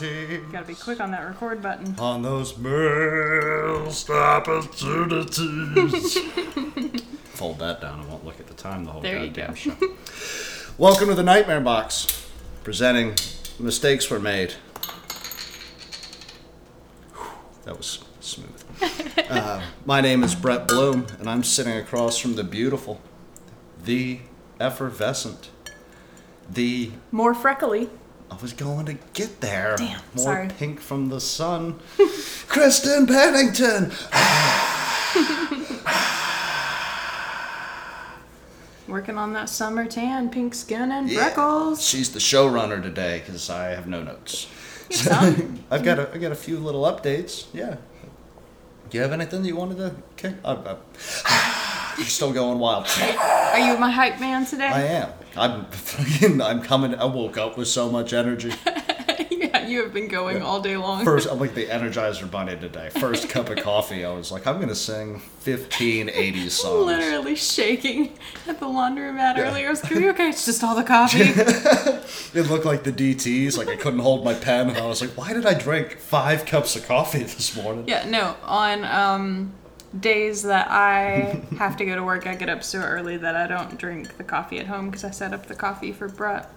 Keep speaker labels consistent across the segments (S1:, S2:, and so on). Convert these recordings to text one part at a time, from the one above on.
S1: Gotta be quick on that record button.
S2: On those missed opportunities. Fold that down. I won't look at the time the whole
S1: There you
S2: goddamn
S1: go.
S2: show. Welcome to the Nightmare Box, presenting mistakes were made. Whew, That was smooth. uh, my name is Brett Bloom, and I'm sitting across from the beautiful, the effervescent, the
S1: More freckly.
S2: I was going to get there.
S1: Damn,
S2: More
S1: sorry.
S2: pink from the sun. Kristen Pennington.
S1: Working on that summer tan, pink skin, and
S2: Yeah.
S1: freckles.
S2: She's the showrunner today because I have no notes.
S1: You have some?
S2: I've got a, I got a few little updates. Yeah. Do you have anything that you wanted to kick? I, I, you're still going wild.
S1: Are you my hype man today?
S2: I am. I'm fucking. I'm coming. I woke up with so much energy.
S1: yeah, you have been going all day long.
S2: First, I'm like the Energizer Bunny today. First cup of coffee, I was like, I'm gonna sing 15 80s songs.
S1: Literally shaking at the laundromat
S2: Yeah.
S1: earlier. I was like, "Are you okay? It's just all the coffee.
S2: It looked like the DTs. Like I couldn't hold my pen, and I was like, "Why did I drink five cups of coffee this morning?"
S1: yeah, no. On um, days that I have to go to work, I get up so early that I don't drink the coffee at home because I set up the coffee for Brett.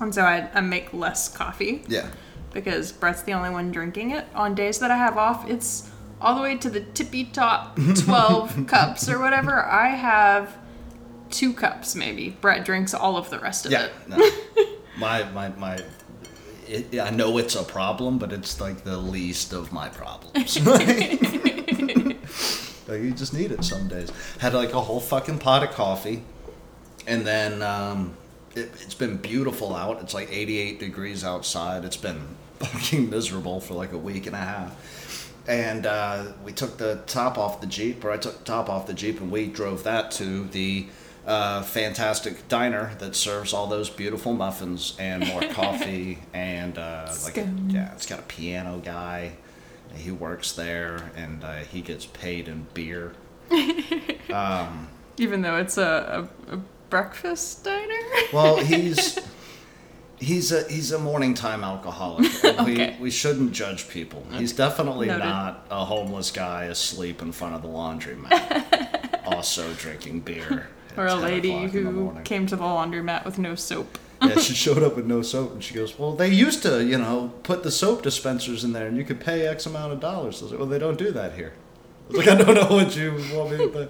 S1: And so I, I make less coffee
S2: Yeah.
S1: because Brett's the only one drinking it. On days that I have off, it's all the way to the tippy top 12 cups or whatever. I have two cups maybe. Brett drinks all of the rest of
S2: Yeah.
S1: it.
S2: No. my my my. It, I know it's a problem, but it's like the least of my problems. Like you just need it some days. Had like a whole fucking pot of coffee, and then um, it, it's been beautiful out. It's like 88 degrees outside. It's been fucking miserable for like a week and a half. And uh, we took the top off the Jeep, or I took the top off the Jeep, and we drove that to the uh, fantastic diner that serves all those beautiful muffins and more coffee and uh, like a, yeah, it's got a piano guy. He works there, and uh, he gets paid in beer.
S1: Even though it's a, a, a breakfast diner.
S2: Well, he's he's a he's a morning time alcoholic.
S1: Okay.
S2: We we shouldn't judge people. He's definitely
S1: Noted.
S2: not a homeless guy asleep in front of the laundromat, also drinking beer.
S1: or a lady
S2: o'clock in the
S1: who came to the laundromat with no soap.
S2: Yeah, she showed up with no soap, and she goes, "Well, they used to, you know, put the soap dispensers in there, and you could pay X amount of dollars." I was like, "Well, they don't do that here." I was like, "I don't know what you want me to."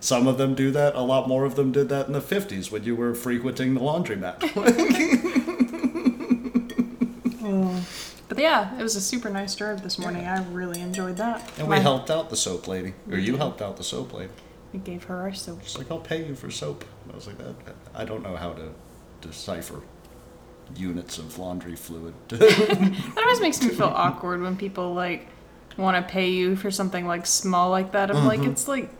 S2: Some of them do that. A lot more of them did that in the '50s when you were frequenting the laundromat. Mm.
S1: But yeah, it was a super nice drive this morning. I really enjoyed that.
S2: and we
S1: My-
S2: helped out the soap lady, or you helped out the soap lady.
S1: We gave her our soap.
S2: She's like, "I'll pay you for soap." I was like, "That I don't know how to decipher units of laundry fluid."
S1: That always makes me feel awkward when people like want to pay you for something like small like that. I'm like, it's like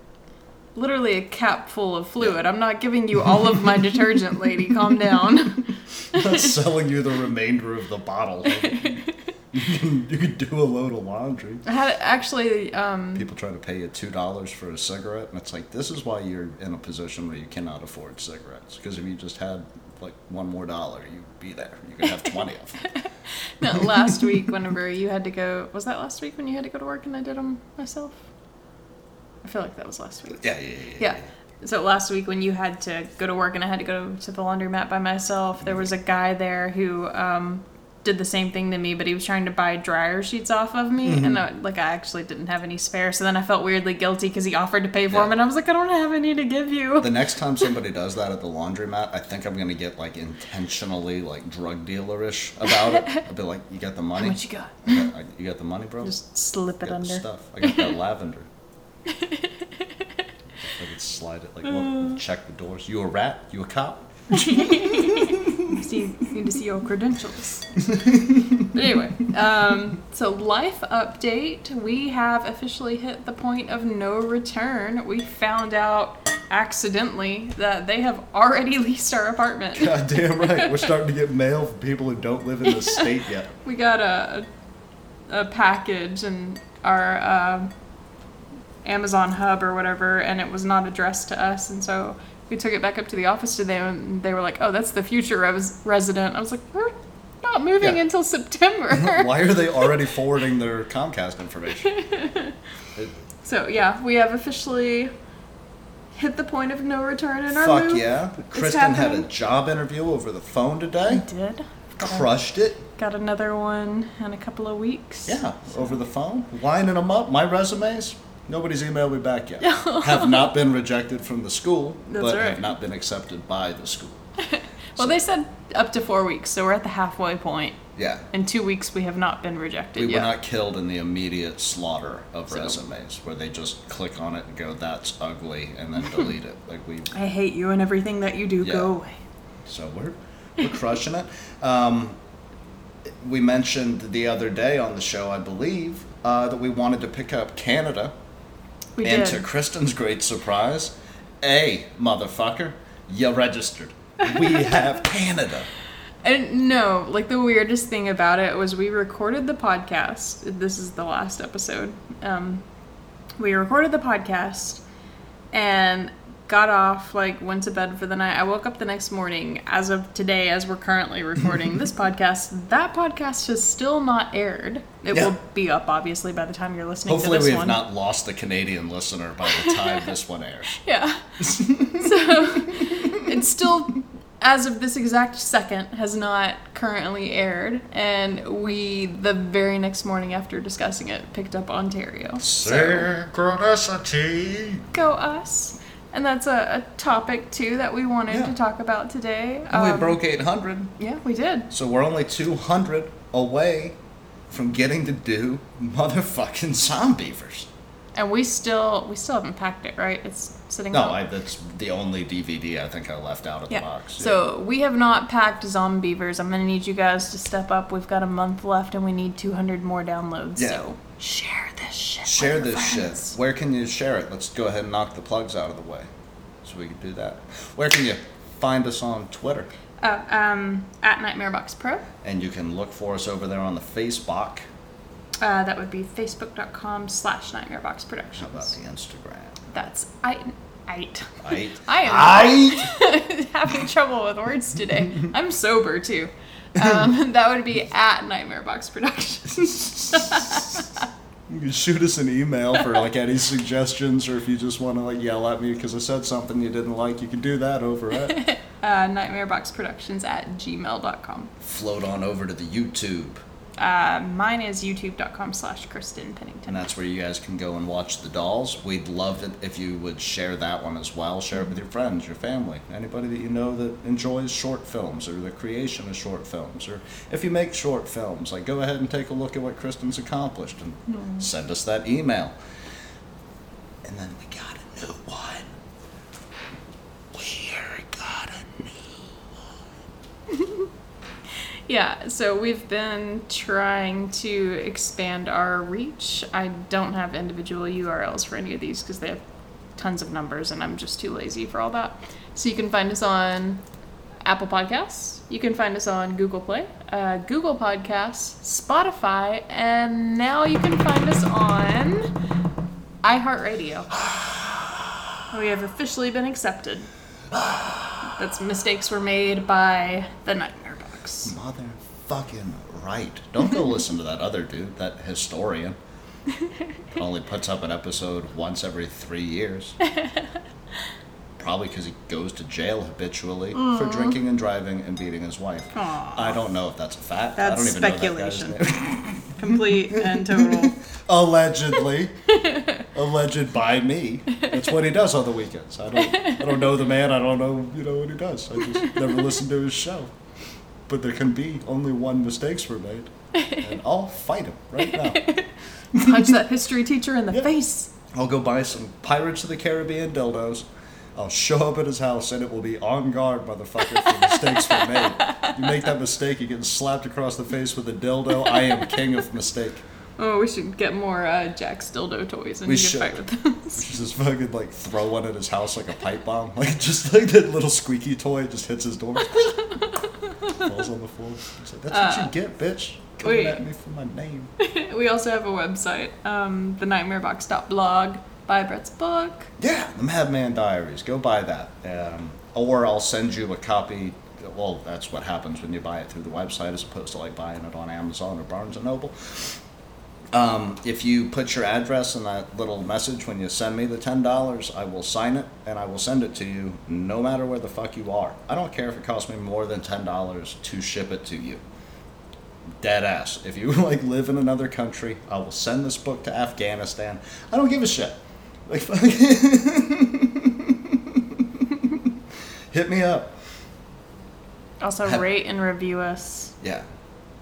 S1: literally a cap full of fluid. I'm not giving you all of my detergent, lady. Calm down.
S2: not selling you the remainder of the bottle. You can, you can do a load of laundry.
S1: I had actually, um,
S2: People try to pay you two dollars for a cigarette, and it's like this is why you're in a position where you cannot afford cigarettes. Because if you just had like one more dollar, you'd be there. You could have twenty of them.
S1: no, last week whenever you had to go, was that last week when you had to go to work and I did them myself? I feel like that was last week.
S2: Yeah, yeah, yeah. yeah.
S1: Yeah. So last week when you had to go to work and I had to go to the laundromat by myself, there was a guy there who um, did the same thing to me, but he was trying to buy dryer sheets off of me, and mm-hmm. I, like I actually didn't have any spare. So then I felt weirdly guilty because he offered to pay for
S2: Yeah.
S1: them, and I was like, I don't have any to give you.
S2: The next time somebody does that at the laundromat, I think I'm gonna get like intentionally like drug dealerish about it. I'll be like, "You got the money?
S1: How much you got?
S2: I got- I- you got the money, bro?
S1: Just slip
S2: I
S1: it under.
S2: stuff. I got that lavender. I could slide it like, look, check the doors. You a rat? You a cop?
S1: See, need to see your credentials. but anyway, um, so life update. We have officially hit the point of no return. We found out accidentally that they have already leased our apartment.
S2: God damn right. We're starting to get mail from people who don't live in the state yet.
S1: we got a a package and our uh, Amazon hub or whatever, and it was not addressed to us, and so we took it back up to the office today, and they were like, "Oh, that's the future res- resident." I was like, "We're not moving
S2: Yeah.
S1: until September.
S2: Why are they already forwarding their Comcast information? It-
S1: so yeah, we have officially hit the point of no return in our
S2: fuck
S1: move.
S2: yeah.
S1: It's
S2: Kristen had a job interview over the phone today.
S1: I did.
S2: Crushed it.
S1: got another one in a couple of weeks.
S2: Yeah, over the phone, lining them up. My resumes, nobody's emailed me back yet. have not been rejected from the school,
S1: That's
S2: but
S1: right.
S2: have not been accepted by the school.
S1: Well, they said up to four weeks, so we're at the halfway point.
S2: Yeah,
S1: In two weeks, we have not been rejected
S2: we were
S1: yet.
S2: not killed in the immediate slaughter of
S1: So-
S2: resumes, where they just click on it and go, "That's ugly," and then delete it. Like we,
S1: I hate you and everything that you do.
S2: Yeah.
S1: Go away.
S2: so we're we're crushing it. Um, we mentioned the other day on the show, I believe, uh, that we wanted to pick up Canada.
S1: We
S2: and
S1: did.
S2: to Kristen's great surprise, A, motherfucker, you registered. We have Canada.
S1: And no, like the weirdest thing about it was we recorded the podcast. This is the last episode. Um, we recorded the podcast and got off, like went to bed for the night. I woke up the next morning. As of today, as we're currently recording this podcast, that podcast has still not aired. It
S2: Yeah.
S1: will be up obviously by the time you're listening
S2: Hopefully,
S1: to this
S2: we have
S1: one.
S2: not lost the Canadian listener by the time this one airs.
S1: Yeah. so it's still, as of this exact second, has not currently aired, and we the very next morning after discussing it picked up Ontario. So go us, and that's a, a topic too that we wanted
S2: Yeah.
S1: to talk about today.
S2: And we
S1: Um,
S2: broke 800,
S1: Yeah, we did.
S2: so we're only 200 away from getting to do motherfucking Zombeavers.
S1: And we still we still haven't packed it, right? It's sitting.
S2: No. I, that's the only DVD I think I left out of the box. Yeah.
S1: So we have not packed Zombeavers. I'm gonna need you guys to step up. We've got a month left, and we need 200 more downloads.
S2: Yeah.
S1: So share this shit.
S2: Share this
S1: friends.
S2: shit. Where can you share it? Let's go ahead and knock the plugs out of the way, so we can do that. Where can you find us on Twitter?
S1: Oh, um, at Nightmare Box Pro.
S2: And you can look for us over there on the Facebook.
S1: Uh, that would be facebook.com slash Nightmare Box
S2: How about the Instagram?
S1: That's I. Eight.
S2: I
S1: I am
S2: I
S1: having trouble with words today. I'm sober too. Um, that would be at Nightmare Box Productions.
S2: You can shoot us an email for like any suggestions, or if you just want to like yell at me because I said something you didn't like, you can do that over at.
S1: uh, nightmareboxproductions at gmail.com.
S2: Float on over to the YouTube,
S1: Uh, mine is youtube.com slash Kristen Pennington.
S2: and that's where you guys can go and watch the dolls. We'd love it if you would share that one as well. Share it with your friends, your family, anybody that you know that enjoys short films or the creation of short films, or if you make short films, like go ahead and take a look at what Kristen's accomplished and send us that email. And then we got a new one. We got a
S1: Yeah, so we've been trying to expand our reach. I don't have individual URLs for any of these because they have tons of numbers and I'm just too lazy for all that. So you can find us on Apple Podcasts, you can find us on Google Play, uh, Google Podcasts, Spotify, and now you can find us on iHeartRadio. We have officially been accepted. That's mistakes were made by the Nightmare Box.
S2: Motherfucking right. Don't go listen to that other dude, that historian. Only puts up an episode once every three years. Probably because he goes to jail habitually for mm. drinking and driving and beating his wife.
S1: Aw.
S2: I don't know if that's a fact.
S1: That's
S2: I don't even know
S1: speculation.
S2: that.
S1: Complete and total.
S2: Allegedly. Alleged by me. That's what he does on the weekends. I don't I don't know the man, I don't know, you know, what he does. I just never listened to his show. But there can be only one mistakes were made. And I'll fight him right now.
S1: Punch that history teacher in the
S2: Yeah.
S1: face.
S2: I'll go buy some Pirates of the Caribbean dildos. I'll show up at his house and it will be on guard, motherfucker, for mistakes were made. You make that mistake, you're getting slapped across the face with a dildo. I am king of mistake.
S1: Oh, we should get more uh, Jack's dildo toys and
S2: We
S1: you can
S2: should.
S1: fight with those.
S2: She's just fucking like throw one at his house like a pipe bomb. Like just like that little squeaky toy just hits his door. Falls on the floor. He's like, That's what you get, bitch. Coming
S1: wait.
S2: at me for my name.
S1: we also have a website, um, the nightmarebox.blog. Buy Brett's book.
S2: Yeah, the Madman Diaries. Go buy that. Um, or I'll send you a copy well, that's what happens when you buy it through the website as opposed to like buying it on Amazon or Barnes and Noble. Um, if you put your address in that little message when you send me the ten dollars, I will sign it and I will send it to you, no matter where the fuck you are. I don't care if it costs me more than ten dollars to ship it to you. Dead ass. If you like live in another country, I will send this book to Afghanistan. I don't give a shit. Like, hit me up.
S1: Also,
S2: Have-
S1: rate and review us.
S2: Yeah.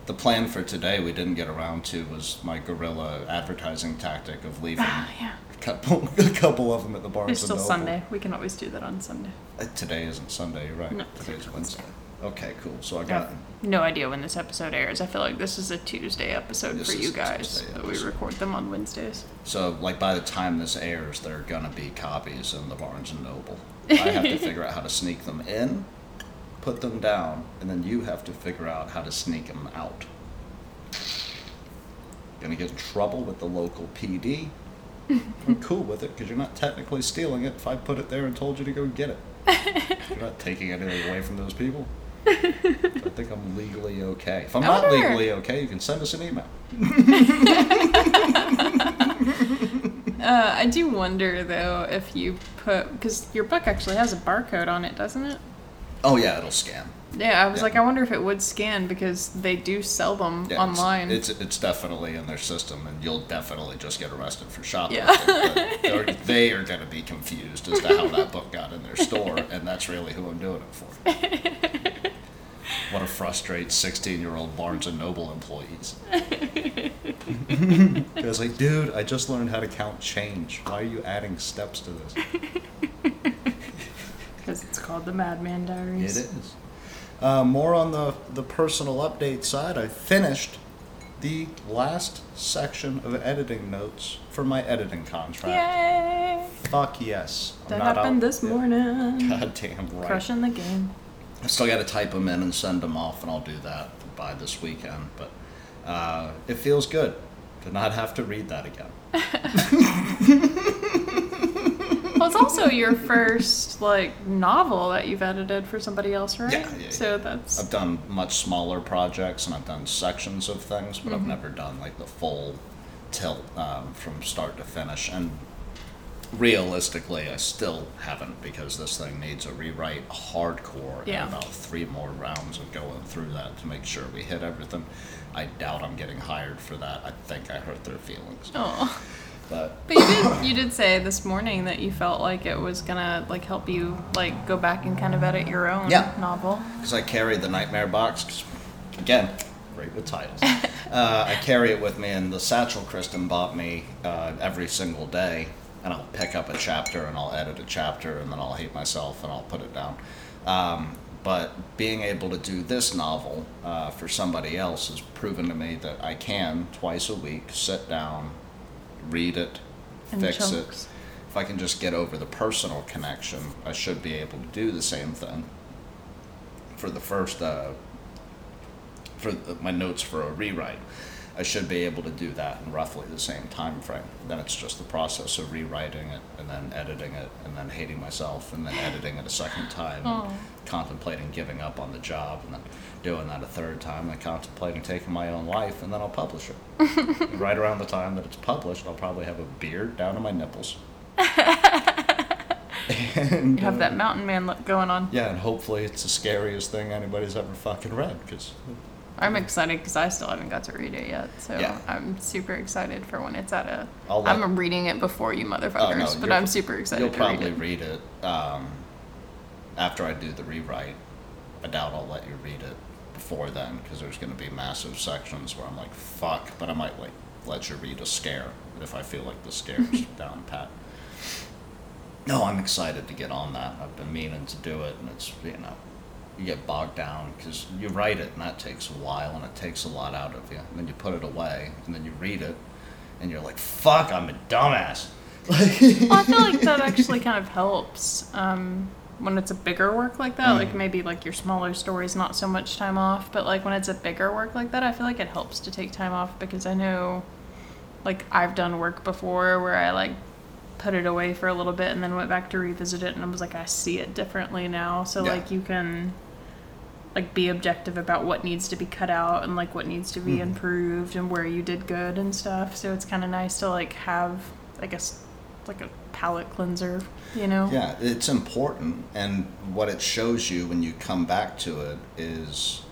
S2: The plan for today we didn't get around to was my guerrilla advertising tactic of leaving
S1: Ah, yeah.
S2: a couple, a couple of them at the Barnes
S1: It's still
S2: Noble.
S1: Sunday. We can always do that on Sunday.
S2: Uh, Today isn't Sunday, you're right.
S1: No,
S2: Today's Wednesday.
S1: Wednesday.
S2: Okay, cool. So I got
S1: have no idea when this episode airs. I feel like this is a Tuesday episode
S2: This
S1: for you guys, but we record them on Wednesdays.
S2: so like by the time this airs, there are gonna be copies in the Barnes and Noble. I have to figure out how to sneak them in, put them down, and then you have to figure out how to sneak them out. Gonna get in trouble with the local PD. I'm cool with it because you're not technically stealing it if I put it there and told you to go get it. You're not taking anything away from those people. I think I'm legally okay. If I'm
S1: I
S2: not
S1: wonder-
S2: legally okay, you can send us an email.
S1: Uh, I do wonder though if you put because your book actually has a barcode on it, doesn't it?
S2: Oh yeah, it'll scan.
S1: Yeah, I was
S2: Yeah.
S1: like, I wonder if it would scan because they do sell them
S2: Yeah,
S1: online.
S2: It's, it's definitely in their system, and you'll definitely just get arrested for shoplifting.
S1: Yeah.
S2: they're, they are going to be confused as to how that book got in their store, and that's really who I'm doing it for. What a frustrate 16 year old Barnes and Noble employees. I was like, dude, I just learned how to count change. Why are you adding steps to this?
S1: Because it's called the Madman Diaries.
S2: It is. Uh, more on the, the personal update side, I finished the last section of editing notes for my editing contract.
S1: Yay!
S2: Fuck yes. I'm
S1: That happened this morning.
S2: God damn right.
S1: Crushing the game.
S2: I still got to type them in and send them off, and I'll do that by this weekend. But uh, it feels good to not have to read that again.
S1: It's also your first like novel that you've edited for somebody else, right?
S2: Yeah, yeah,
S1: So that's
S2: I've done much smaller projects and I've done sections of things, but I've
S1: Mm-hmm.
S2: never done like the full tilt um, from start to finish. And realistically, I still haven't because this thing needs a rewrite hardcore
S1: Yeah.
S2: and about three more rounds of going through that to make sure we hit everything. I doubt I'm getting hired for that. I think I hurt their feelings.
S1: oh.
S2: But
S1: But you did you did say this morning that you felt like it was gonna like help you like go back and kind of edit your own
S2: Yeah.
S1: novel.
S2: because I carry the Nightmare box. 'cause, again, great with titles. uh, I carry it with me, and the satchel Kristen bought me uh, every single day. And I'll pick up a chapter and I'll edit a chapter, and then I'll hate myself and I'll put it down. Um, but being able to do this novel uh, for somebody else has proven to me that I can twice a week sit down, read it, fix
S1: chunks.
S2: it. If I can just get over the personal connection, I should be able to do the same thing for the first uh, for my notes for a rewrite. I should be able to do that in roughly the same time frame. Then it's just the process of rewriting it and then editing it and then hating myself and then editing it a second time and contemplating giving up on the job and then doing that a third time and contemplating taking my own life and then I'll publish it. right around the time that it's published, I'll probably have a beard down to my nipples. and,
S1: You have
S2: uh,
S1: that mountain man look going on.
S2: yeah, and hopefully it's the scariest thing anybody's ever fucking read because
S1: I'm excited because I still haven't got to read it yet. So
S2: Yeah.
S1: I'm super excited for when it's at a.
S2: I'll let-
S1: I'm reading it before you motherfuckers, but
S2: you're-
S1: I'm super excited
S2: You'll
S1: to read
S2: probably
S1: it.
S2: read it um, after I do the rewrite. I doubt I'll let you read it before then because there's going to be massive sections where I'm like, fuck, but I might like let you read a scare if I feel like the scare's down pat. No, I'm excited to get on that. I've been meaning to do it, and it's you know, you get bogged down because you write it, and that takes a while, and it takes a lot out of you. And then you put it away, and then you read it, and you're like, "Fuck, I'm a dumbass."
S1: well, I feel like that actually kind of helps um, when it's a bigger work like that. Like
S2: Mhm.
S1: maybe like your smaller stories, not so much time off. But like when it's a bigger work like that, I feel like it helps to take time off because I know, like I've done work before where I like put it away for a little bit and then went back to revisit it and I was like I see it differently now. So
S2: Yeah.
S1: like you can like be objective about what needs to be cut out and like what needs to be
S2: Mm-hmm.
S1: improved and where you did good and stuff. So it's kind of nice to like have, I guess, like a palate cleanser, you know?
S2: Yeah, it's important, and what it shows you when you come back to it is,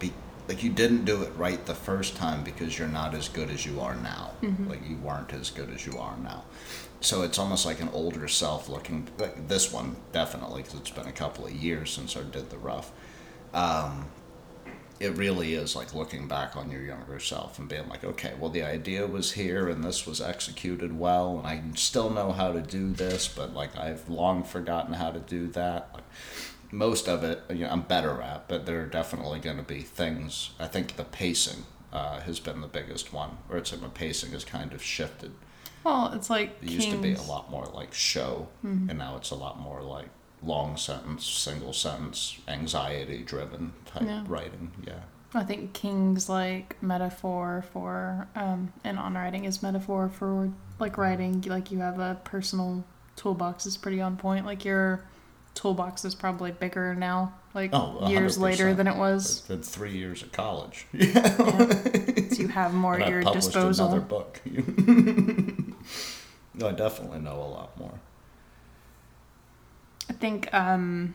S2: be, like you didn't do it right the first time because you're not as good as you are now. Like you weren't as good as you are now. So it's almost like an older self looking. Like this one definitely because it's been a couple of years since I did the rough. Um, it really is like looking back on your younger self and being like, okay, well, the idea was here and this was executed well, and I still know how to do this, but like I've long forgotten how to do that. Like, most of it, you know, I'm better at, but there are definitely going to be things. I think the pacing uh, has been the biggest one, or it's like the pacing has kind of shifted.
S1: Well, it's like
S2: It used to be a lot more like show, and now it's a lot more like long sentence, single sentence, anxiety driven type
S1: Yeah.
S2: writing. Yeah.
S1: I think King's like metaphor for, um, and on writing is metaphor for like writing. Like you have a personal toolbox is pretty on point. Like your toolbox is probably bigger now, like
S2: Oh,
S1: years later than it was.
S2: I've had three years of college.
S1: Yeah. so you have more
S2: and
S1: at your
S2: published
S1: disposal.
S2: another book. no, I definitely know a lot more.
S1: I think um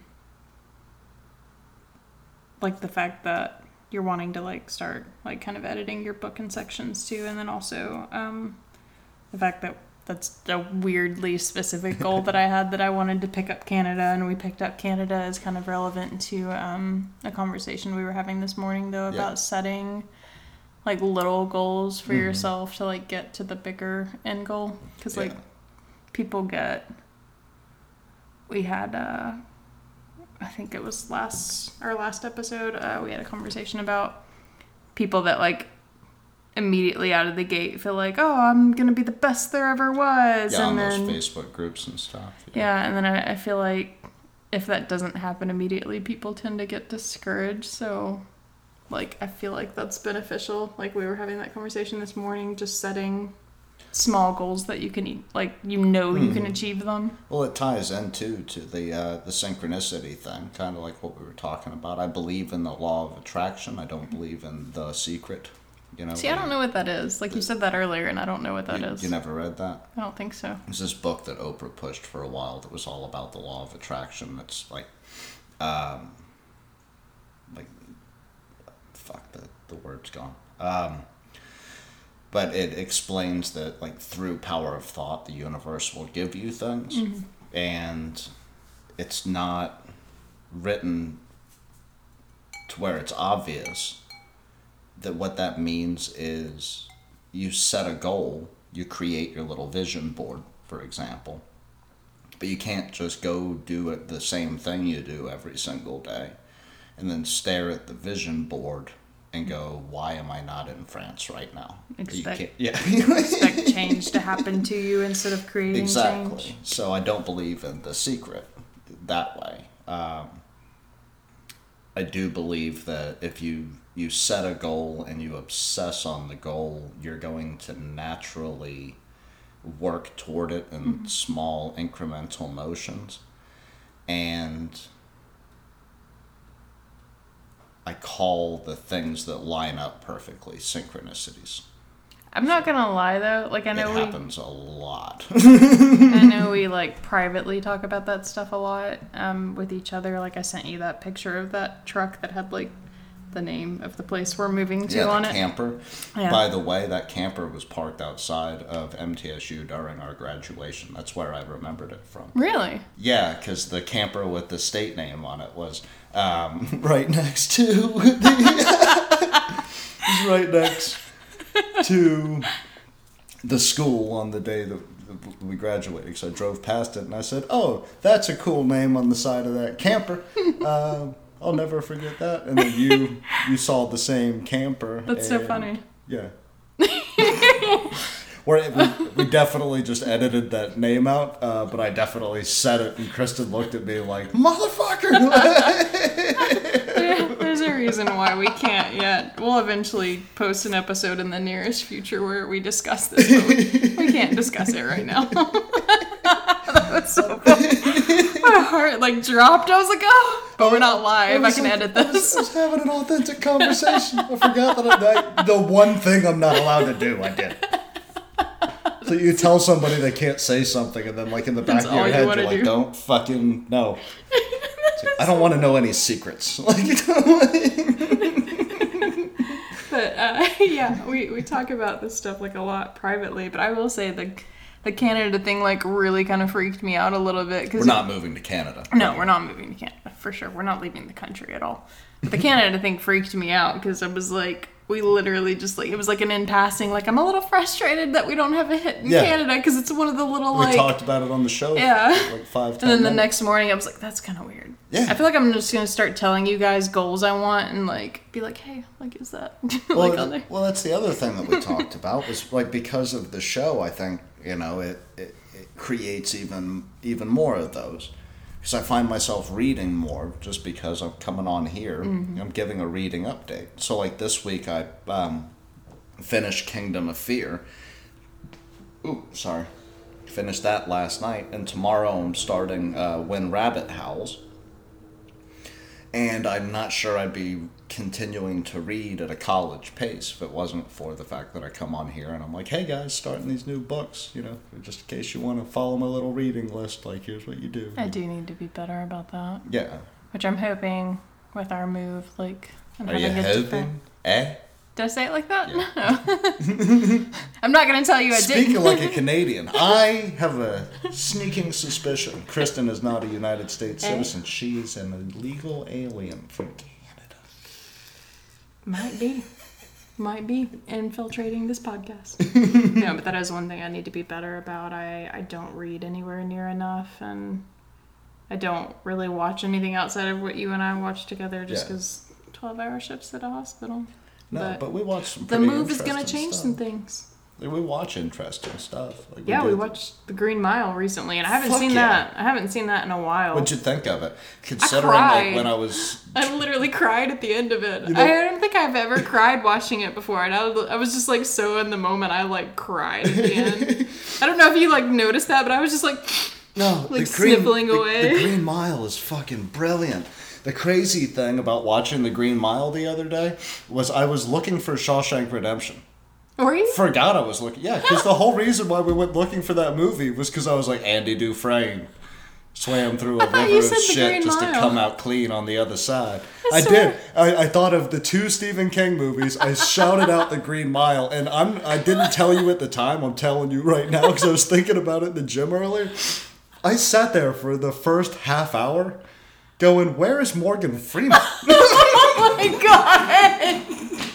S1: like the fact that you're wanting to like start like kind of editing your book in sections too and then also um the fact that that's a weirdly specific goal that I had that I wanted to pick up Canada and we picked up Canada is kind of relevant to um a conversation we were having this morning though
S2: Yeah.
S1: about setting like little goals for
S2: Mhm.
S1: yourself to like get to the bigger end goal cuz like
S2: Yeah.
S1: people get we had uh i think it was last our last episode uh, we had a conversation about people that like immediately out of the gate feel like oh i'm gonna be the best there ever was
S2: Yeah, on
S1: and then
S2: those Facebook groups and stuff.
S1: yeah and then I, I feel like if that doesn't happen immediately people tend to get discouraged so like i feel like that's beneficial like we were having that conversation this morning just setting small goals that you can eat like you know you can
S2: Mhm.
S1: achieve them
S2: Well, it ties into to the uh, the synchronicity thing, kind of like what we were talking about. I believe in the law of attraction. I don't believe in the secret. You know.
S1: See, I don't know what that is. Like you said that earlier, and I don't know what that
S2: you,
S1: is.
S2: You never read that?
S1: I don't think so.
S2: It's this book that Oprah pushed for a while that was all about the law of attraction. It's like, um, like, fuck the the word's gone. Um, but it explains that like through power of thought, the universe will give you things, mm-hmm. and it's not written to where it's obvious that what that means is you set a goal, you create your little vision board, for example. But you can't just go do it the same thing you do every single day and then stare at the vision board and go, why am I not in France right now? You
S1: Expect-
S2: can't- yeah.
S1: Expect change to happen to you instead of creating
S2: exactly.
S1: change.
S2: So I don't believe in the secret that way. Um, I do believe that if you you set a goal and you obsess on the goal, you're going to naturally work toward it in small incremental motions. And I call the things that line up perfectly synchronicities.
S1: I'm not gonna lie though. Like I
S2: It
S1: know we,
S2: happens a lot.
S1: I know we like privately talk about that stuff a lot um, with each other. Like I sent you that picture of that truck that had like the name of the place we're moving to
S2: yeah,
S1: on it.
S2: camper.
S1: Yeah.
S2: By the way, that camper was parked outside of MTSU during our graduation. That's where I remembered it from.
S1: Really?
S2: Yeah, because the camper with the state name on it was um, right next to the, right next to the school on the day that we graduated. So I drove past it and I said, "Oh, that's a cool name on the side of that camper." Um I'll never forget that. And then you you saw the same camper.
S1: That's so
S2: and-
S1: funny.
S2: Yeah. Where we, we definitely just edited that name out, uh, but I definitely said it, and Kristen looked at me like, "Motherfucker!"
S1: Yeah, there's a reason why we can't yet. We'll eventually post an episode in the nearest future where we discuss this, but we, we can't discuss it right now. that was so funny. My heart like dropped. I was like, oh. but we're not live. I,
S2: was
S1: can
S2: like-
S1: edit
S2: I was,
S1: this.
S2: I was having an authentic conversation. I forgot that I, I, the one thing I'm not allowed to do, I did. So you tell somebody they can't say something, and then like in the back
S1: That's
S2: of your
S1: you
S2: head, you're like,
S1: do.
S2: "Don't fucking no." I don't want to know any secrets. Like, you know,
S1: But uh, yeah, we, we talk about this stuff like a lot privately. But I will say the the Canada thing like really kind of freaked me out a little bit because
S2: we're not moving to Canada.
S1: No, we're not moving to Canada for sure. We're not leaving the country at all. But the Canada thing freaked me out because I was like, we literally just like it was like an in passing. Like I'm a little frustrated that we don't have a hit in
S2: Yeah.
S1: Canada because it's one of the little
S2: We
S1: like.
S2: talked about it on the show.
S1: Yeah.
S2: like five.
S1: and
S2: 10
S1: then the next morning, I was like, "That's kind of weird."
S2: Yeah.
S1: I feel like I'm just gonna start telling you guys goals I want and like be like, "Hey, like, is that
S2: well,
S1: like on there?"
S2: well, that's the other thing that we talked about was like because of the show. I think you know it it, it creates even even more of those because I find myself reading more just because I'm coming on here.
S1: Mm-hmm.
S2: I'm giving a reading update. So like this week, I um, finished Kingdom of Fear. Ooh, sorry. Finished that last night, and tomorrow I'm starting uh, When Rabbit Howls. And I'm not sure I'd be continuing to read at a college pace if it wasn't for the fact that I come on here and I'm like, hey guys, starting these new books, you know, just in case you want to follow my little reading list, like here's what you do.
S1: I do need to be better about that,
S2: Yeah.
S1: which I'm hoping with our move, like. and
S2: Are you
S1: having a different-
S2: hoping? Eh?
S1: Did I say it like that? No. I'm not gonna tell you I
S2: Speaking
S1: didn't.
S2: like a Canadian, I have a sneaking suspicion Kristen is not a United States
S1: Eh?
S2: citizen. She is an illegal alien from Canada.
S1: Might be. Might be infiltrating this podcast. no, but that is one thing I need to be better about. I, I don't read anywhere near enough, and I don't really watch anything outside of what you and I watch together just
S2: Yeah.
S1: because 12 hour shifts at a hospital.
S2: No,
S1: But
S2: but, we watch some
S1: The move is going to change
S2: stuff.
S1: some things.
S2: Like, we watch interesting stuff. Like,
S1: Yeah, we watched The Green Mile recently, and I haven't
S2: Fuck
S1: seen
S2: yeah.
S1: that. I haven't seen that in a while.
S2: What'd you think of it? Considering
S1: cried.
S2: like when I was
S1: I literally cried at the end of it.
S2: You know-
S1: I don't think I've ever cried watching it before, and I was, I was just like so in the moment. I like cried at the end. I don't know if you like noticed that, but I was just like,
S2: no
S1: like,
S2: the green,
S1: sniffling
S2: the-
S1: away.
S2: The Green Mile is fucking brilliant. The crazy thing about watching The Green Mile the other day was I was looking for Shawshank Redemption.
S1: "Were you?"
S2: Forgot I was looking. Yeah, because the whole reason why we went looking for that movie was because I was like Andy Dufresne swam through a river of shit just to come out clean on the other side. I,
S1: swear-
S2: did. I, I thought of the two Stephen King movies. I shouted out The Green Mile, and I'm I didn't tell you at the time. I'm telling you right now because I was thinking about it in the gym earlier. I sat there for the first half hour, going, "Where is Morgan Freeman?"
S1: Oh my god!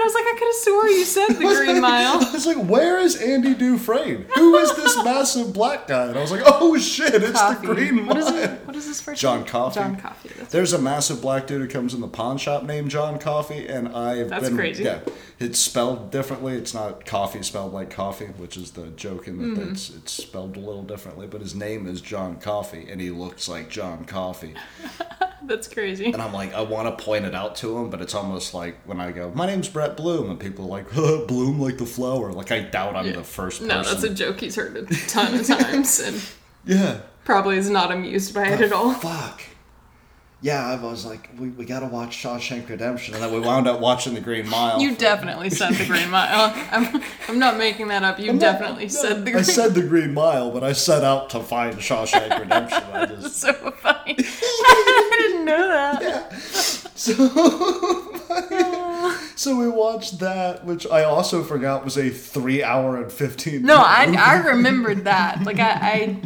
S1: I was like, I could have swore you said the Green Mile.
S2: I was like, where is Andy Dufresne? Who is this massive black guy? And I was like, oh shit, it's
S1: Coffee.
S2: the Green
S1: What
S2: Mile.
S1: is it? What is his first
S2: John
S1: name?
S2: Coffey.
S1: John. That's
S2: There's a massive black dude who comes in the pawn shop named John Coffee, and I've
S1: That's
S2: been
S1: crazy.
S2: yeah. It's spelled differently. It's not coffee spelled like coffee, which is the joke in that
S1: Mm-hmm.
S2: it's it's spelled a little differently. But his name is John Coffee, and he looks like John Coffey.
S1: that's crazy.
S2: And I'm like, I want to point it out to him, but it's almost like when I go, my name's Brett Bloom, and people are like, huh, Bloom like the flower. Like I doubt I'm the first person.
S1: No, that's a joke he's heard a ton of times, and
S2: yeah.
S1: probably is not amused by it at all.
S2: Fuck. Yeah, I was like, we, we gotta watch Shawshank Redemption, and then we wound up watching The Green Mile.
S1: You definitely said the Green Mile. I'm, I'm not making that up. You definitely said the
S2: I
S1: Green
S2: said The Green Mile, but I set out to find Shawshank Redemption. I
S1: That's
S2: just
S1: so funny. Know that.
S2: so we watched that, which I also forgot was a three-hour and fifteen.
S1: No, I. I remembered that. Like I, I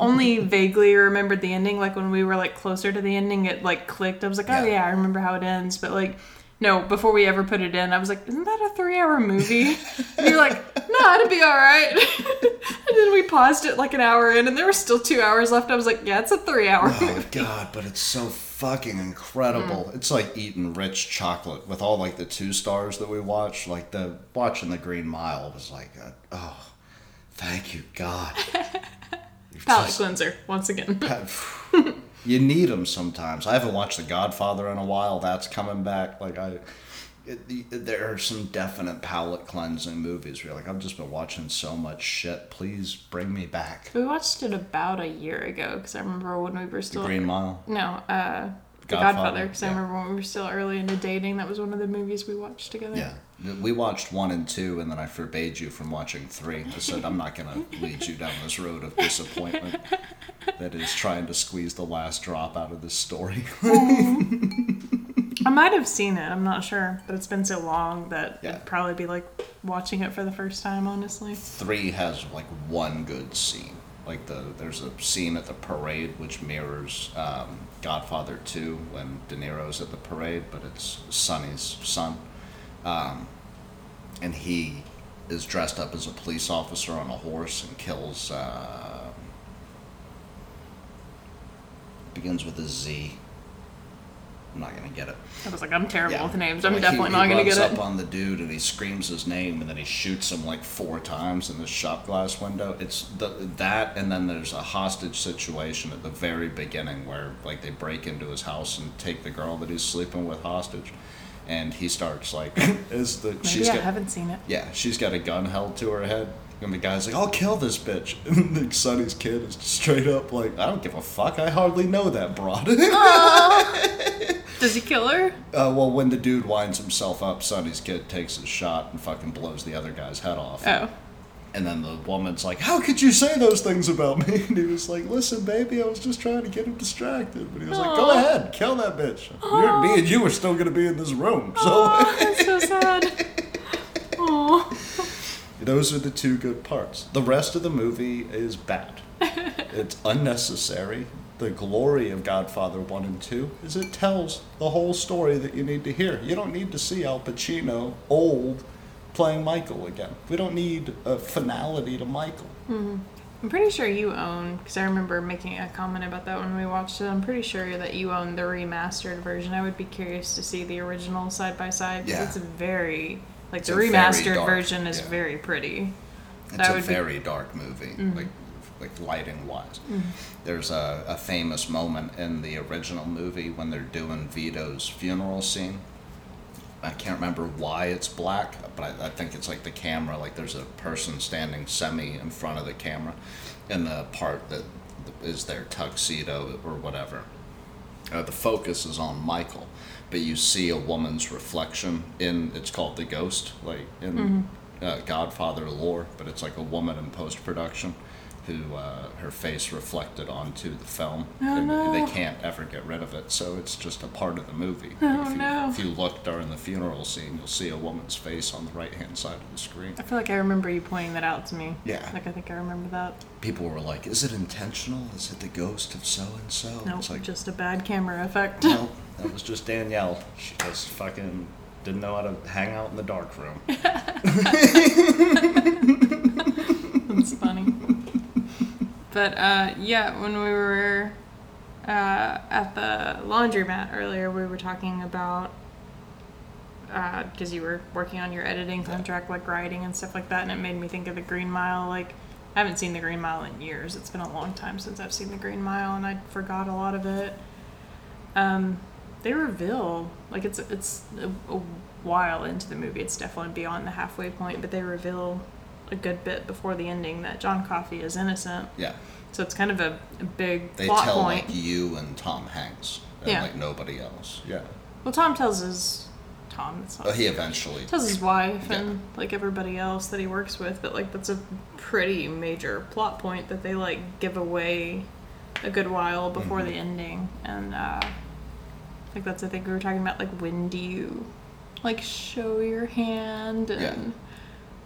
S1: only vaguely remembered the ending. Like when we were like closer to the ending, it like clicked. I was like, oh
S2: Yeah.
S1: yeah, I remember how it ends. But like, no, before we ever put it in, I was like, isn't that a three-hour movie? And you're like, no, it'd be all right. and then we paused it like an hour in, and there were still two hours left. I was like, yeah, it's a three-hour
S2: Oh
S1: movie.
S2: god, but it's so fucking incredible.
S1: Mm.
S2: It's like eating rich chocolate with all like the two stars that we watched. Like the watching the Green Mile was like, a, oh, thank you God.
S1: Palate
S2: just-
S1: cleanser once again.
S2: you need them sometimes. I haven't watched The Godfather in a while. That's coming back. Like I, it, there are some definite palate cleansing movies where you're like, I've just been watching so much shit. Please bring me back.
S1: We watched it about a year ago because I remember when we were
S2: The
S1: still
S2: Green Mile.
S1: no, uh, The
S2: Godfather,
S1: Godfather. Because
S2: yeah.
S1: I remember when we were still early into dating, that was one of the movies we watched together.
S2: Yeah. We watched one and two, and then I forbade you from watching three. I said, I'm not going to lead you down this road of disappointment that is trying to squeeze the last drop out of this story.
S1: I might have seen it. I'm not sure, but it's been so long that
S2: Yeah.
S1: it'd probably be like watching it for the first time. Honestly.
S2: three has like one good scene. Like the there's a scene at the parade which mirrors um, Godfather 2 when De Niro's at the parade, but it's Sonny's son, um, and he is dressed up as a police officer on a horse and kills. Uh, begins with a Z. I'm not gonna get it.
S1: I was like, I'm terrible
S2: Yeah.
S1: with names. I'm
S2: Like,
S1: definitely
S2: he,
S1: not
S2: he
S1: gonna get it.
S2: He runs
S1: get
S2: up on the dude and he screams his name and then he shoots him like four times in the shop glass window. It's the, that and then there's a hostage situation at the very beginning where like they break into his house and take the girl that he's sleeping with hostage, and he starts like is the
S1: Maybe
S2: she's
S1: I
S2: got
S1: haven't seen it.
S2: yeah she's got a gun held to her head. And the guy's like, "I'll kill this bitch." And the Sonny's kid is straight up like, "I don't give a fuck. I hardly know that broad."
S1: Does he kill her?
S2: Uh, well, when the dude winds himself up, Sonny's kid takes his shot and fucking blows the other guy's head off.
S1: Oh.
S2: And then the woman's like, "How could you say those things about me?" And he was like, "Listen, baby, I was just trying to get him distracted." But he was like, "Go ahead, kill that bitch. You're, me and you are still gonna be in this room." So
S1: Oh, that's so sad. Oh.
S2: Those are the two good parts. The rest of the movie is bad. it's unnecessary. The glory of Godfather 1 and 2 is it tells the whole story that you need to hear. You don't need to see Al Pacino old playing Michael again. We don't need a finality to Michael. Mm-hmm.
S1: I'm pretty sure you own, because I remember making a comment about that when we watched it. I'm pretty sure that you own the remastered version. I would be curious to see the original side by side because
S2: Yeah.
S1: it's very like
S2: It's
S1: the remastered
S2: dark,
S1: version is
S2: yeah.
S1: very pretty.
S2: It's
S1: That
S2: a
S1: would be-
S2: very dark movie, like like lighting wise. There's a, a famous moment in the original movie when they're doing Vito's funeral scene. I can't remember why it's black, but I, I think it's like the camera, like there's a person standing semi in front of the camera, in the part that is their tuxedo or whatever. Uh, the focus is on Michael, but you see a woman's reflection in it's called the ghost, like in uh, Godfather lore, but it's like a woman in post production who uh, her face reflected onto the film.
S1: Oh,
S2: and
S1: no.
S2: They can't ever get rid of it, so it's just a part of the movie.
S1: Oh,
S2: if, you,
S1: no.
S2: if you look during the funeral scene, you'll see a woman's face on the right hand side of the screen.
S1: I feel like I remember you pointing that out to me.
S2: Yeah.
S1: Like I think I remember that.
S2: People were like, "Is it intentional? Is it the ghost of so and so?"
S1: No,
S2: It's like,
S1: just a bad camera effect.
S2: no, that was just Danielle. She just fucking didn't know how to hang out in the dark room.
S1: That's funny. But uh, yeah, when we were uh, at the laundromat earlier, we were talking about because you were working on your editing contract, like writing and stuff like that, and it made me think of the Green Mile. Like, I haven't seen the Green Mile in years. It's been a long time since I've seen the Green Mile, and I forgot a lot of it. Um, they reveal like it's it's a, a while into the movie. It's definitely beyond the halfway point, but they reveal a good bit before the ending that John Coffey is innocent.
S2: Yeah,
S1: So it's kind of a, a big
S2: they
S1: plot
S2: tell
S1: point.
S2: like you and Tom Hanks, and
S1: Yeah.
S2: like nobody else. Yeah,
S1: well, Tom tells his Tom. It's not,
S2: he eventually.
S1: tells his wife
S2: Yeah.
S1: and like everybody else that he works with, but like that's a pretty major plot point that they like give away a good while before
S2: Mm-hmm.
S1: the ending, and uh, like that's I think we were talking about like when do you like show your hand and
S2: Yeah.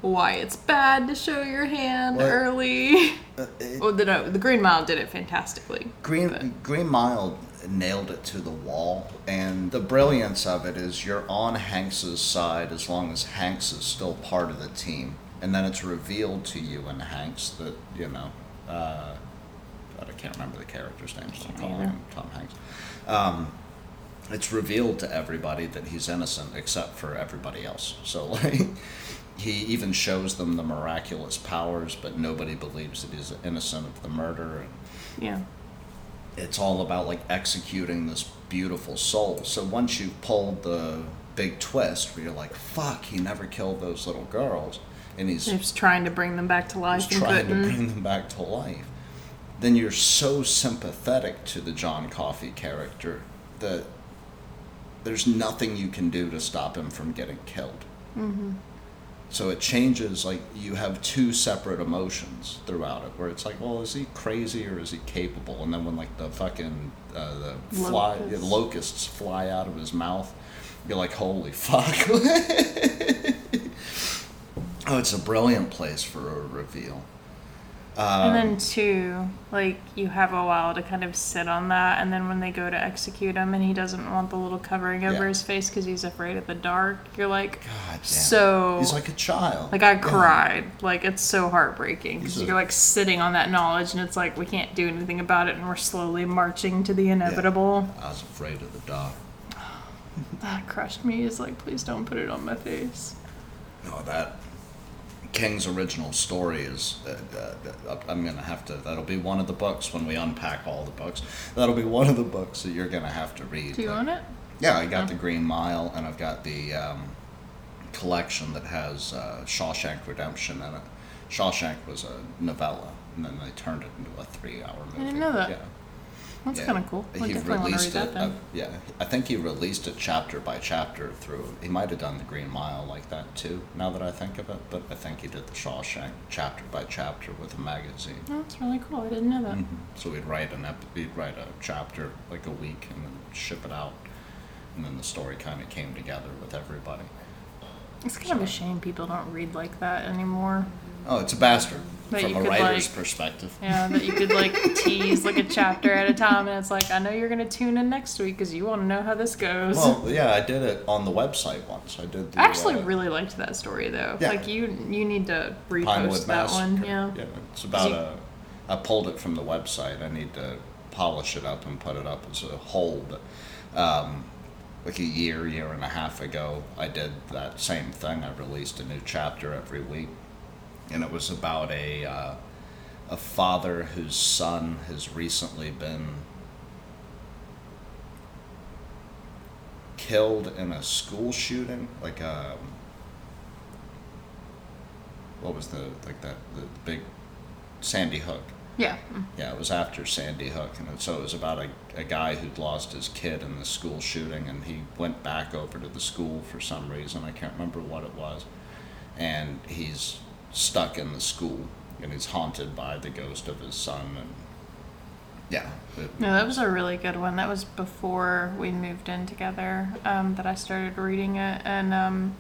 S1: Why it's bad to show your hand
S2: Well,
S1: early.
S2: Uh, it-
S1: well, the no, the Green Mile did it fantastically.
S2: Green
S1: but-
S2: Green Mile nailed it to the wall, and the brilliance of it is you're on Hanks's side as long as Hanks is still part of the team, and then it's revealed to you and Hanks that you know. Uh, God, I can't remember the character's name, so I'm calling him Tom Hanks. Um, it's revealed to everybody that he's innocent except for everybody else. So like he even shows them the miraculous powers, but nobody believes that he's innocent of the murder. And
S1: Yeah.
S2: it's all about like executing this beautiful soul. So once you've pulled the big twist where you're like, fuck, he never killed those little girls, and he's
S1: He's trying to bring them back to life
S2: He's trying to
S1: couldn't.
S2: bring them back to life. Then you're so sympathetic to the John Coffey character that there's nothing you can do to stop him from getting killed.
S1: Mm-hmm.
S2: So it changes, like, you have two separate emotions throughout it, where it's like, well, is he crazy or is he capable? And then when, like, the fucking, uh, the fly, yeah,
S1: Locusts.
S2: locusts fly out of his mouth, you're like, holy fuck. oh, it's a brilliant place for a reveal. Um,
S1: And then two, like you have a while to kind of sit on that, and then when they go to execute him, and he doesn't want the little covering over
S2: Yeah.
S1: his face because he's afraid of the dark. You're like,
S2: God damn.
S1: so
S2: He's like a child.
S1: Like I
S2: Yeah.
S1: cried. Like it's so heartbreaking because you're like sitting on that knowledge, and it's like we can't do anything about it, and we're slowly marching to the inevitable.
S2: I was afraid of the dark.
S1: That crushed me. Is like, please don't put it on my face.
S2: No, that King's original story is. Uh, uh, I'm gonna have to. That'll be one of the books when we unpack all the books. That'll be one of the books that you're gonna have to read.
S1: Do you
S2: Like-
S1: own it?
S2: Yeah, I got
S1: Oh.
S2: the Green Mile, and I've got the um, collection that has uh, Shawshank Redemption in it. Shawshank was a novella, and then they turned it into a three-hour movie.
S1: I didn't know that.
S2: Yeah.
S1: That's
S2: Yeah.
S1: kind of cool. I
S2: He
S1: definitely want to read
S2: released it. uh, yeah, I think he released it chapter by chapter through. He might have done the Green Mile like that too. Now that I think of it, but I think he did the Shawshank chapter by chapter with a magazine.
S1: Oh, that's really cool. I didn't know that.
S2: Mhm. So we'd write an ep- we'd write a chapter like a week and then ship it out, and then the story kind of came together with everybody.
S1: It's kind of a shame people don't read like that anymore.
S2: Oh, it's a bastard
S1: That
S2: from a
S1: could,
S2: writer's
S1: like-
S2: perspective.
S1: Yeah, that you could like tease like a chapter at a time, and it's like I know you're gonna tune in next week because you want to know how this goes.
S2: Well, yeah, I did it on the website once. I did. The,
S1: I actually
S2: uh,
S1: really liked that story though.
S2: Yeah.
S1: Like you, you need to repost
S2: Pinewood
S1: that
S2: Massacre.
S1: one. Yeah.
S2: Yeah, it's about
S1: you-
S2: a. I pulled it from the website. I need to polish it up and put it up as a whole. But um, like a year, year and a half ago, I did that same thing. I released a new chapter every week, and it was about a uh, a father whose son has recently been killed in a school shooting, like um, what was the like that the big Sandy Hook.
S1: Yeah.
S2: Yeah, it was after Sandy Hook, and so it was about a, a guy who'd lost his kid in the school shooting, and he went back over to the school for some reason. I can't remember what it was, and he's stuck in the school, and he's haunted by the ghost of his son, and yeah. it-
S1: No, that was a really good one. That was before we moved in together um, that I started reading it, and um,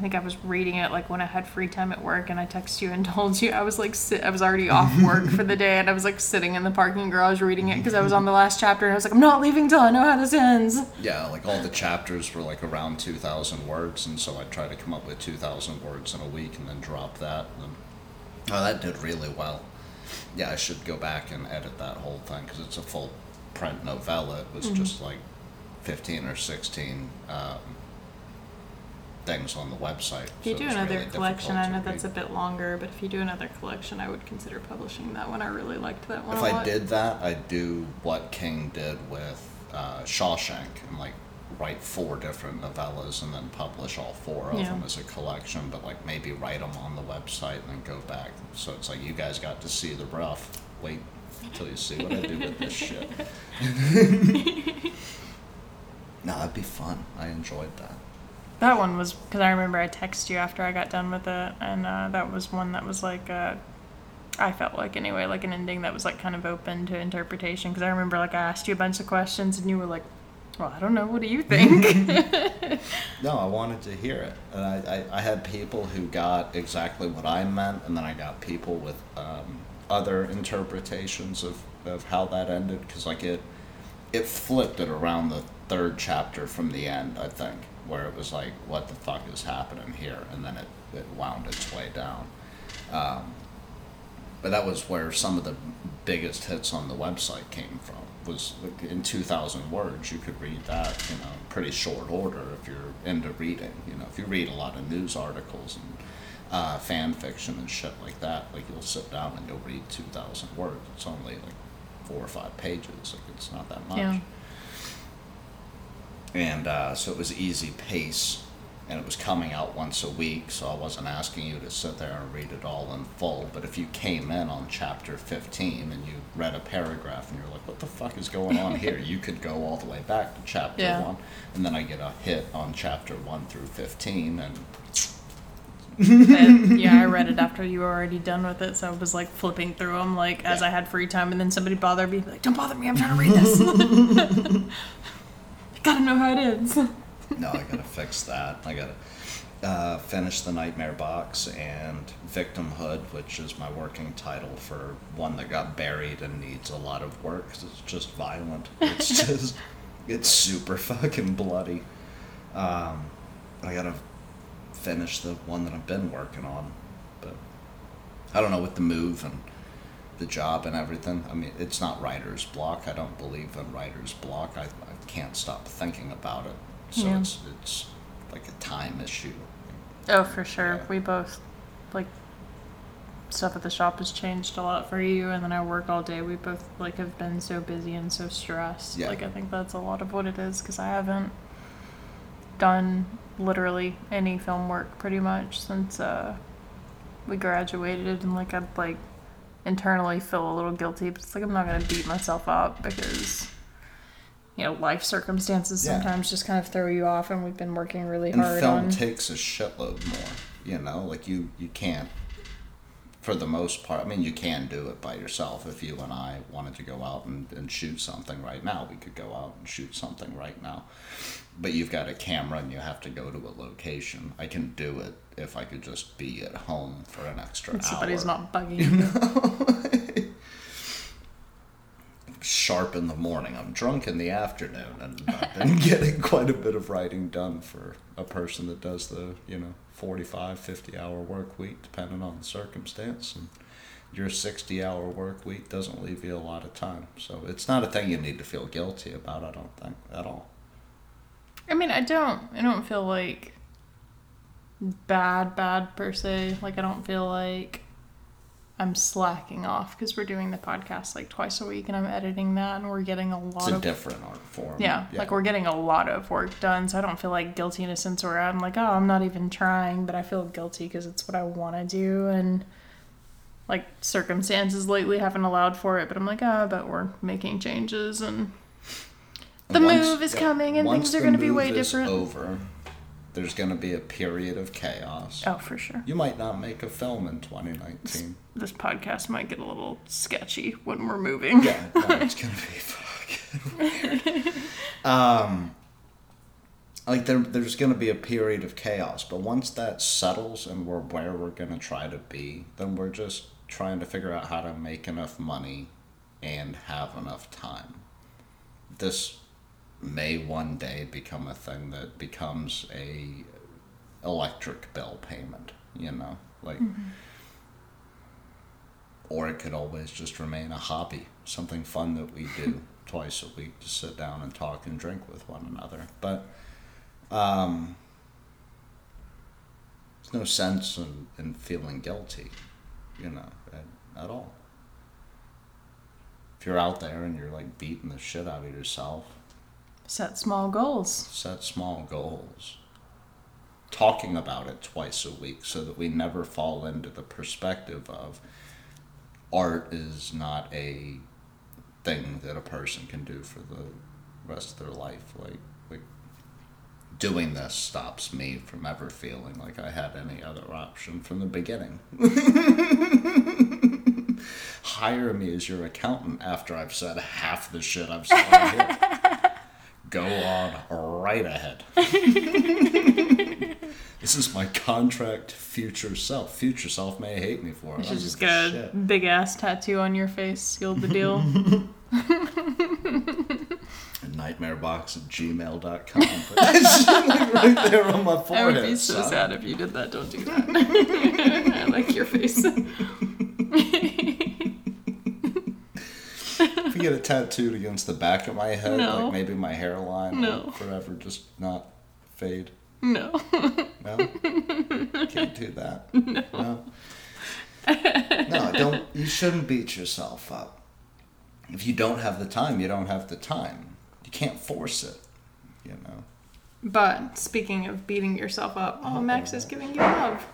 S1: I think I was reading it like when I had free time at work, and I texted you and told you I was like sit- I was already off work for the day, and I was like sitting in the parking garage reading it because I was on the last chapter, and I was like I'm not leaving till I know how this ends.
S2: Yeah, like all the chapters were like around 2,000 words, and so I'd try to come up with 2,000 words in a week and then drop that. And oh, that did really well. Yeah, I should go back and edit that whole thing because it's a full print novella. It was
S1: Mm-hmm.
S2: just like 15 or 16 um, things on the website.
S1: If you
S2: so
S1: do another
S2: really
S1: collection, I know that's a bit longer, but if you do another collection, I would consider publishing that one. I really liked that one
S2: If I did that, I'd do what King did with uh, Shawshank and like write four different novellas and then publish all four of
S1: Yeah.
S2: them as a collection, but like maybe write them on the website and then go back. So it's like you guys got to see the rough. Wait until you see what I do with this shit. no, that'd be fun. I enjoyed that.
S1: That one was because I remember I texted you after I got done with it, and uh, that was one that was like uh, I felt like anyway, like an ending that was like kind of open to interpretation. Because I remember like I asked you a bunch of questions, and you were like, "Well, I don't know. What do you think?"
S2: No, I wanted to hear it, and I, I, I had people who got exactly what I meant, and then I got people with um, other interpretations of, of how that ended, because like it, it flipped it around the third chapter from the end, I think, where it was like, what the fuck is happening here, and then it, it wound its way down. Um, but that was where some of the biggest hits on the website came from. Was in two thousand words, you could read that, you know, pretty short order if you're into reading. You know, if you read a lot of news articles and uh, fan fiction and shit like that, like you'll sit down and you'll read two thousand words. It's only like four or five pages. Like it's not that much.
S1: Yeah.
S2: And uh, so it was easy pace and it was coming out once a week so i wasn't asking you to sit there and read it all in full but if you came in on chapter 15 and you read a paragraph and you're like what the fuck is going on here you could go all the way back to chapter
S1: Yeah.
S2: 1 and then i get a hit on chapter 1 through 15 and
S1: And, yeah, I read it after you were already done with it, so I was like flipping through them like as
S2: Yeah.
S1: I had free time, and then somebody bothered me, like, "Don't bother me, I'm trying to read this." Gotta know how it ends.
S2: no i gotta fix that. I gotta uh, finish the nightmare box and victimhood which is my working title for one that got buried and needs a lot of work it's just violent. It's just it's super fucking bloody. Um, i gotta finish the one that i've been working on but i don't know with the move and the job and everything. I mean it's not writer's block. I don't believe in writer's block. I can't stop thinking about it so
S1: Yeah.
S2: it's it's like a time issue
S1: Oh, for sure.
S2: Yeah.
S1: We both like stuff at the shop has changed a lot for you, and then I work all day. We both like have been so busy and so stressed.
S2: Yeah.
S1: Like I think that's a lot of what it is because I haven't done literally any film work pretty much since uh, we graduated, and like I'd like internally feel a little guilty, but it's like I'm not gonna beat myself up because. You know, life circumstances
S2: Yeah.
S1: sometimes just kind of throw you off, and we've been working really
S2: and
S1: hard
S2: film
S1: on.
S2: takes a shitload more you know like you you can't for the most part i mean you can do it by yourself if you and i wanted to go out and, and shoot something right now we could go out and shoot something right now but you've got a camera and you have to go to a location i can do it if i could just be at home for an extra
S1: And somebody's
S2: hour
S1: not bugging you.
S2: Sharp in the morning. I'm drunk in the afternoon, and I've been getting quite a bit of writing done for a person that does the, you know, 45, 50 hour work week, depending on the circumstance. And your 60 hour work week doesn't leave you a lot of time. So it's not a thing you need to feel guilty about, I don't think, at all.
S1: I mean, I don't. I don't feel like bad, bad per se. Like I don't feel like I'm slacking off because we're doing the podcast like twice a week, and I'm editing that, and we're getting a lot
S2: It's a
S1: of
S2: different art form.
S1: yeah, like we're getting a lot of work done. So I don't feel like guilty in a sense where I'm like, oh, I'm not even trying, but I feel guilty because it's what I want to do, and like circumstances lately haven't allowed for it. But I'm like, ah, but we're making changes and.
S2: And
S1: The
S2: once-
S1: move is
S2: yeah,
S1: coming and things are gonna be way different.
S2: over, there's going to be a period of chaos.
S1: Oh, for sure.
S2: You might not make a film in 2019.
S1: this podcast might get a little sketchy when we're moving.
S2: Yeah, no, it's gonna be fucking weird. Um, like there, there's gonna be a period of chaos, but once that settles and we're where we're gonna try to be, then we're just trying to figure out how to make enough money and have enough time. This may one day become a thing that becomes a electric bill payment. You know, like or it could always just remain a hobby, something fun that we do twice a week to sit down and talk and drink with one another. But um, there's no sense in, in feeling guilty, you know, at, at all. If you're out there and you're like beating the shit out of yourself,
S1: Set small goals.
S2: set small goals. Talking about it twice a week so that we never fall into the perspective of art is not a thing that a person can do for the rest of their life. Like, like doing this stops me from ever feeling like I had any other option from the beginning. Hire me as your accountant after I've said half the shit I've said. Go on right ahead. this is my contract future self. Future self may hate me for it.
S1: You should just get
S2: a
S1: big ass tattoo on your face, sealed the deal.
S2: nightmarebox at gmail.com. Right there on my forehead.
S1: I would be so
S2: son.
S1: sad if you did that. Don't do that. I like your face.
S2: Get it tattooed against the back of my head,
S1: No.
S2: like maybe my hairline
S1: No.
S2: will forever just not fade.
S1: No.
S2: No? Can't do that. No. No, don't you shouldn't beat yourself up. If you don't have the time, you don't have the time. You can't force it. you know.
S1: But speaking of beating yourself up, oh, Max is giving you love.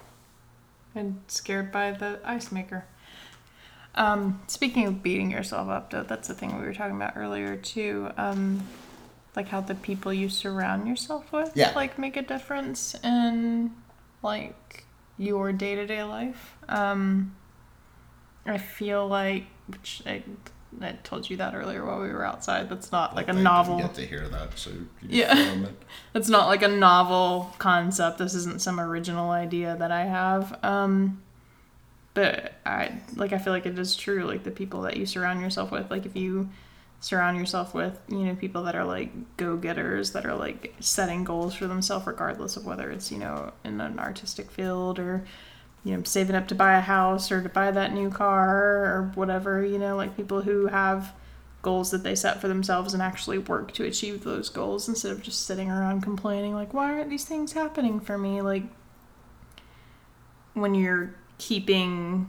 S1: And scared by the ice maker. Um, speaking of beating yourself up, though, that's the thing we were talking about earlier too. Um, like how the people you surround yourself with,
S2: Yeah.
S1: like make a difference in like your day to day life. Um, I feel like, which I, I told you that earlier while we were outside. That's not like a novel.
S2: get to hear that, so you
S1: Yeah. It's not like a novel concept. This isn't some original idea that I have. Um, but I like I feel like it is true. Like the people that you surround yourself with, like if you surround yourself with, you know, people that are like go-getters that are like setting goals for themselves regardless of whether it's, you know, in an artistic field or you know, saving up to buy a house or to buy that new car or whatever, you know, like people who have goals that they set for themselves and actually work to achieve those goals instead of just sitting around complaining like why aren't these things happening for me like when you're keeping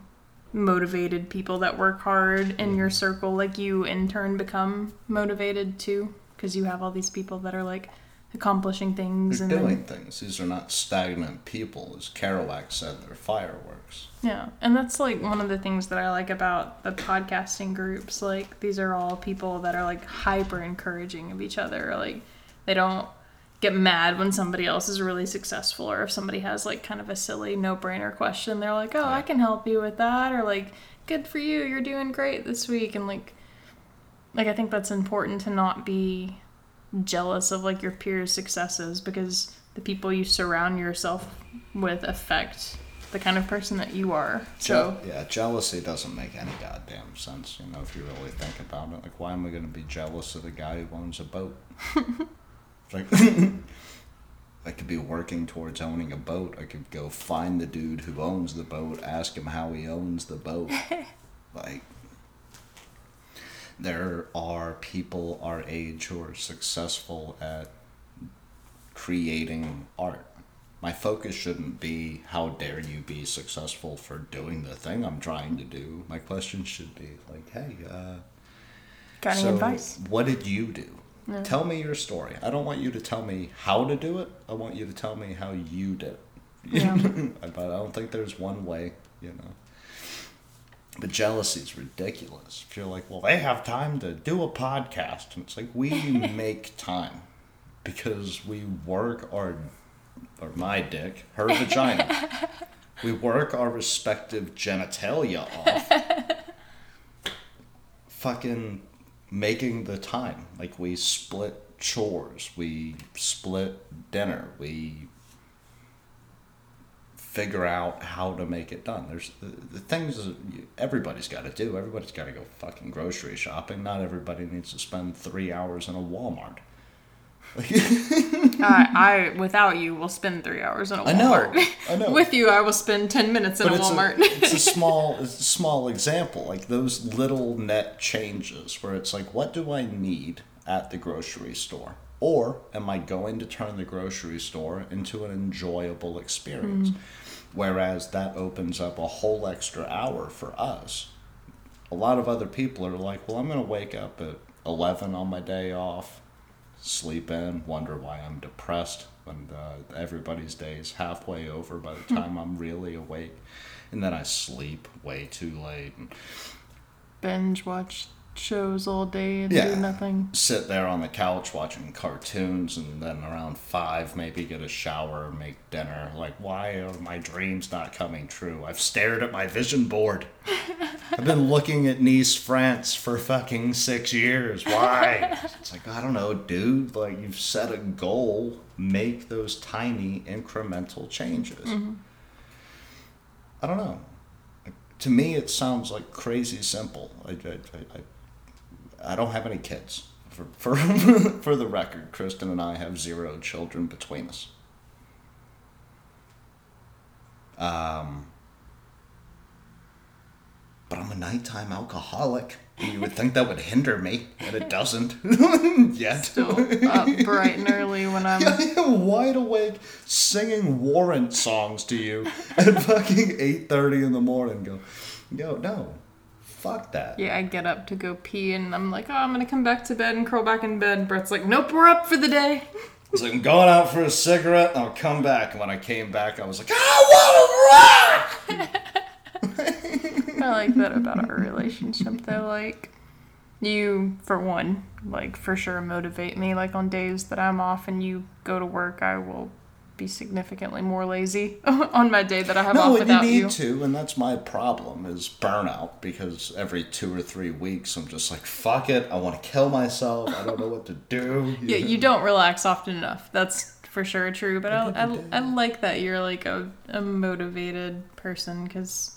S1: motivated people that work hard in your mm-hmm. circle like you in turn become motivated too because you have all these people that are like accomplishing things
S2: They're
S1: and
S2: doing
S1: then,
S2: things. These are not stagnant people, as Kerouac said. They're fireworks.
S1: yeah and that's like one of the things that i like about the podcasting groups like these are all people that are like hyper encouraging of each other like they don't get mad when somebody else is really successful or if somebody has like kind of a silly no-brainer question they're like oh i can help you with that or like good for you you're doing great this week and like like i think that's important to not be jealous of like your peers successes because the people you surround yourself with affect the kind of person that you are so
S2: Je- yeah, jealousy doesn't make any goddamn sense. You know, if you really think about it, like, why am I going to be jealous of the guy who owns a boat? Like, I could be working towards owning a boat. I could go find the dude who owns the boat, ask him how he owns the boat. like, there are people our age who are successful at creating art. My focus shouldn't be how dare you be successful for doing the thing I'm trying to do. My question should be like, hey, uh,
S1: got any
S2: so
S1: advice
S2: what did you do? Tell me your story. I don't want you to tell me how to do it. I want you to tell me how you did it.
S1: Yeah.
S2: but I don't think there's one way, you know. But jealousy is ridiculous. If you're like, well, they have time to do a podcast, and it's like we make time because we work our, or my dick, her vagina. we work our respective genitalia off. Fucking making the time. Like we split chores, we split dinner, we figure out how to make it done. There's the, things that everybody's got to do. Everybody's got to go fucking grocery shopping. Not everybody needs to spend three hours in a Walmart.
S1: I, I without you will spend three hours in a
S2: I know,
S1: Walmart.
S2: I know.
S1: With you, I will spend ten minutes in a
S2: it's
S1: Walmart.
S2: A, it's a small, it's a small example. Like those little net changes where it's like, what do I need at the grocery store? Or am I going to turn the grocery store into an enjoyable experience? Mm-hmm. Whereas that opens up a whole extra hour for us. A lot of other people are like, well, I'm going to wake up at 11 on my day off, sleep in, wonder why I'm depressed when uh, everybody's day is halfway over by the time I'm really awake. And then I sleep way too late and
S1: Binge watch shows all day and
S2: Yeah.
S1: do nothing.
S2: sit there on the couch watching cartoons and then around five maybe get a shower make dinner. Like why are my dreams not coming true? I've stared at my vision board. I've been looking at nice france for fucking six years. Why? It's like i don't know dude. Like you've set a goal. Make those tiny incremental changes. Mm-hmm. I don't know. Like, to me it sounds like crazy simple. I, I, I, I I don't have any kids. For, for, for the record, Kristen and I have zero children between us. Um, but I'm a nighttime alcoholic. You would think that would hinder me, and it doesn't. Yet.
S1: Still up bright and early when I'm.
S2: I'm wide awake singing warrant songs to you at fucking 8.30 in the morning. Go, yo, no. Fuck that.
S1: Yeah, I get up to go pee and I'm like, oh, I'm gonna come back to bed and curl back in bed. Brett's like, nope, we're up for the day.
S2: It's like I'm going out for a cigarette and I'll come back. And when I came back, I was like, I want to rock!
S1: I like that about our relationship though. Like, you, for one, like for sure motivate me. Like on days that I'm off and you go to work, I will be significantly more lazy on my day that I have
S2: No,
S1: off
S2: you
S1: without
S2: need
S1: you.
S2: to, and that's my problem is burnout because every two or three weeks I'm just like, fuck it, I want to kill myself. I don't know what to do.
S1: Yeah, you don't relax often enough. That's for sure true. But I,
S2: think
S1: I. I like that you're like a, a motivated person because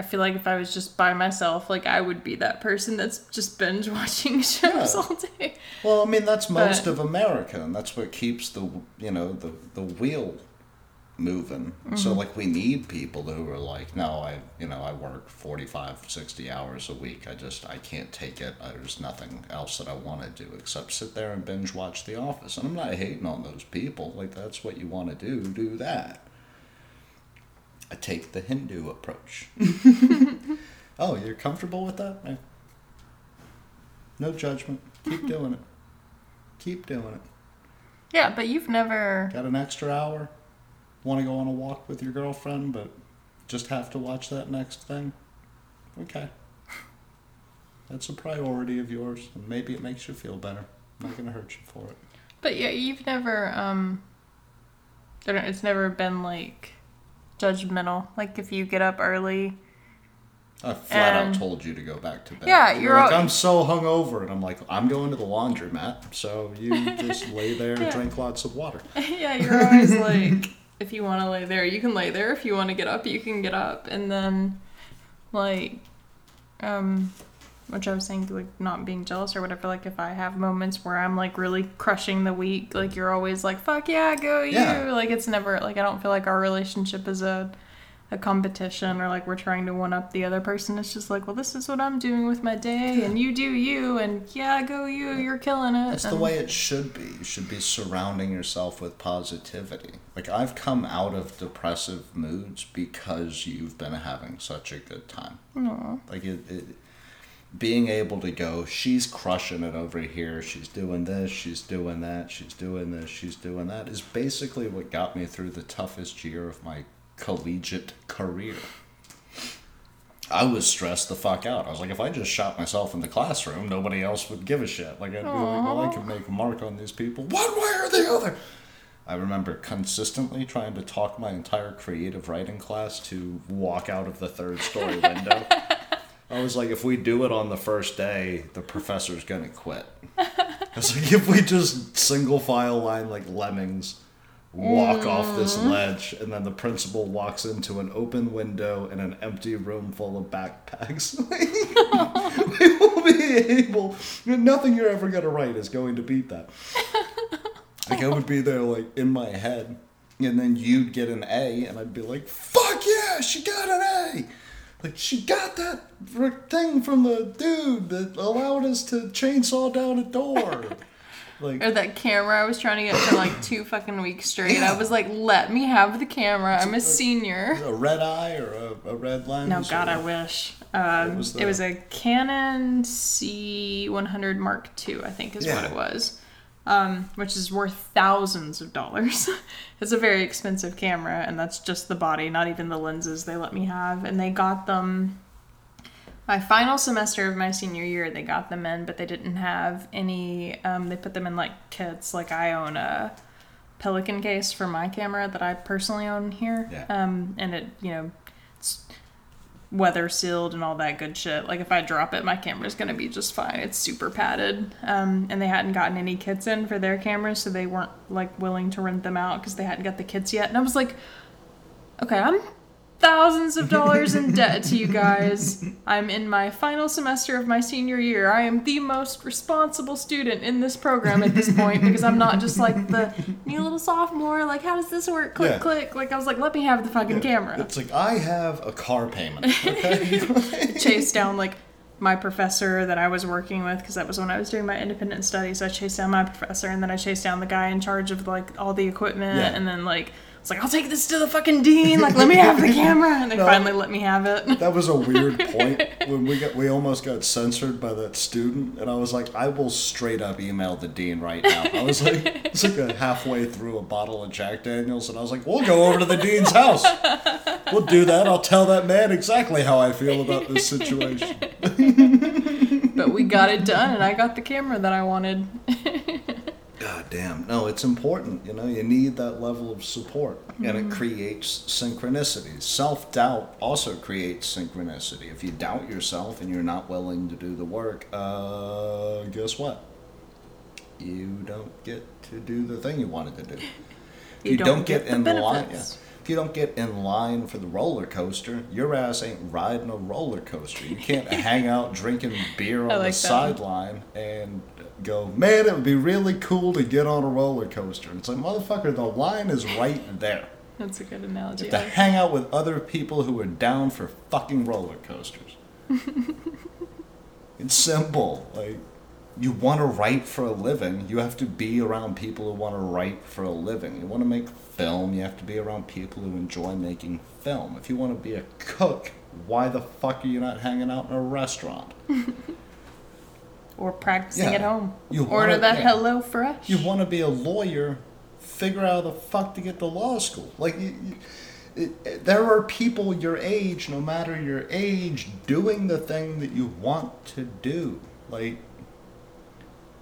S1: I feel like if I was just by myself, like I would be that person that's just binge watching shows
S2: Yeah.
S1: all day.
S2: Well, I mean that's most
S1: But-
S2: of America, and that's what keeps the you know the the wheel moving.
S1: Mm-hmm.
S2: So like we need people who are like, no, I you know I work 45, 60 hours a week. I just I can't take it. There's nothing else that I want to do except sit there and binge watch The Office. And I'm not hating on those people. Like that's what you want to do. Do that. I take the Hindu approach. oh, you're comfortable with that? No judgment. Keep doing it. Keep doing it.
S1: Yeah, but you've never.
S2: Got an extra hour? Want to go on a walk with your girlfriend, but just have to watch that next thing? Okay. That's a priority of yours, and maybe it makes you feel better. I'm not gonna hurt you for it.
S1: But yeah, you've never. um It's never been like judgmental. Like if you get up early.
S2: I flat
S1: And-
S2: out told you to go back to bed.
S1: Yeah,
S2: You're
S1: you're
S2: like,
S1: all-
S2: I'm so hungover, and I'm like, I'm going to the laundromat, so you just lay there and
S1: Yeah.
S2: drink lots of water.
S1: yeah, you're always like, if you want to lay there, you can lay there. If you want to get up, you can get up. And then, like, um, which I was saying, like, not being jealous or whatever. Like, if I have moments where I'm like really crushing the week, like, you're always like, fuck yeah, go you.
S2: Yeah.
S1: Like, it's never, like, I don't feel like our relationship is a, a competition or like we're trying to one up the other person. It's just like, well, this is what I'm doing with my day, and you do you, and yeah, go you, you're killing it.
S2: That's the way it should be. You should be surrounding yourself with positivity. Like I've come out of depressive moods because you've been having such a good time.
S1: Aw.
S2: Like it, it being able to go, she's crushing it over here. She's doing this, she's doing that, she's doing this, she's doing that is basically what got me through the toughest year of my collegiate career. I was stressed the fuck out. I was like, if I just shot myself in the classroom, nobody else would give a shit. Like, I'd be like, well, I can make a mark on these people one way or the other. I remember consistently trying to talk my entire creative writing class to walk out of the third story window. I was like, if we do it on the first day, the professor's gonna quit. I was like, if we just single file line like lemmings, walk off this mm. ledge, and then the principal walks into an open window in an empty room full of backpacks, we will be able. Nothing you're ever gonna write is going to beat that. Like I would be there, like in my head, and then you'd get an A, and I'd be like, "Fuck yeah, she got an A!" Like she got that thing from the dude that allowed us to chainsaw down a door. Like
S1: Or that camera I was trying to get for like two fucking weeks straight.
S2: Yeah.
S1: I was like, let me have the camera. I'm a senior.
S2: a red eye or a, a red lens.
S1: No, God,
S2: or-
S1: I wish. Um,
S2: was
S1: it was a Canon C100 Mark II, I think is what it was, um, which is worth thousands of dollars. it's a very expensive camera, and that's just the body, not even the lenses they let me have. And they got them my final semester of my senior year. They got them in, but they didn't have any. Um, they put them in like kits. Like I own a Pelican case for my camera that I personally own here.
S2: Yeah.
S1: Um, and it, you know, it's weather sealed and all that good shit. Like if I drop it, my camera's gonna be just fine. It's super padded. Um, and they hadn't gotten any kits in for their cameras, so they weren't like willing to rent them out because they hadn't got the kits yet. And I was like, okay, I'm thousands of dollars in debt to you guys. I'm in my final semester of my senior year. I am the most responsible student in this program at this point because I'm not just like the new little sophomore. Like, how does this work? Click,
S2: Yeah.
S1: click. Like, I was like, let me have the fucking camera.
S2: It's like I have a car payment. Okay.
S1: chased down like my professor that I was working with because that was when I was doing my independent studies. I chased down my professor and then I chased down the guy in charge of like all the equipment
S2: Yeah.
S1: and then like It's like, I'll take this to the fucking dean. Like, let me have the camera. And they
S2: No.
S1: finally let me have it.
S2: That was a weird point when we got we almost got censored by that student, and I was like, I will straight up email the dean right now. I was like, it's like a halfway through a bottle of Jack Daniels, and I was like, we'll go over to the dean's house. We'll do that. I'll tell that man exactly how I feel about this situation.
S1: But we got it done, and I got the camera that I wanted.
S2: God damn. No, it's important. You know, you need that level of support. And it creates synchronicity. Self doubt also creates synchronicity. If you doubt yourself and you're not willing to do the work, uh, guess what? You don't get to do the thing you wanted to do. If
S1: You don't get the
S2: in line, yeah. if you don't get in line for the roller coaster, your ass ain't riding a roller coaster. You can't hang out drinking beer on
S1: I
S2: the sideline and go, man, it would be really cool to get on a roller coaster. It's like, motherfucker, the line is right there.
S1: That's a good analogy.
S2: to hang out with other people who are down for fucking roller coasters. it's simple. Like, you want to write for a living, you have to be around people who want to write for a living. You want to make film, you have to be around people who enjoy making film. If you want to be a cook, why the fuck are you not hanging out in a restaurant?
S1: Or practicing
S2: Yeah.
S1: at home.
S2: You
S1: Order
S2: wanna-
S1: that
S2: yeah.
S1: Hello Fresh.
S2: You want to be a lawyer, figure out how the fuck to get to law school. Like, you, you, it, it- there are people your age, no matter your age, doing the thing that you want to do. Like,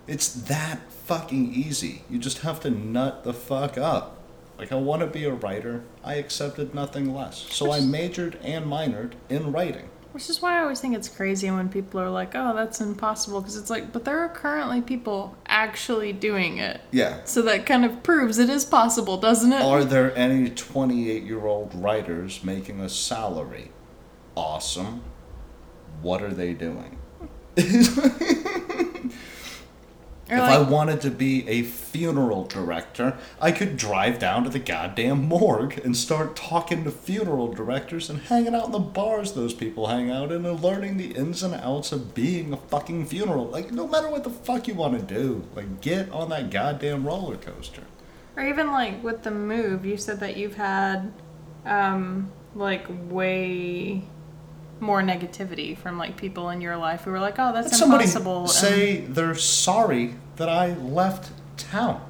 S2: it's that fucking easy. You just have to nut the fuck up. Like, I want to be a writer. I accepted nothing less. So I majored and minored in writing.
S1: Which is why I always think it's crazy when people are like, oh, that's impossible. Because it's like, but there are currently people actually doing it.
S2: Yeah.
S1: So that kind of proves it is possible, doesn't it?
S2: Are there any 28 year old writers making a salary? Awesome. What are they doing?
S1: Or
S2: if
S1: like,
S2: I wanted to be a funeral director, I could drive down to the goddamn morgue and start talking to funeral directors and hanging out in the bars those people hang out in and learning the ins and outs of being a fucking funeral. Like, no matter what the fuck you want to do, like, get on that goddamn roller coaster.
S1: or even like with the move, you said that you've had, um, like way more negativity from like people in your life who were like, oh, that's
S2: somebody
S1: impossible. and-
S2: say they're sorry that I left town,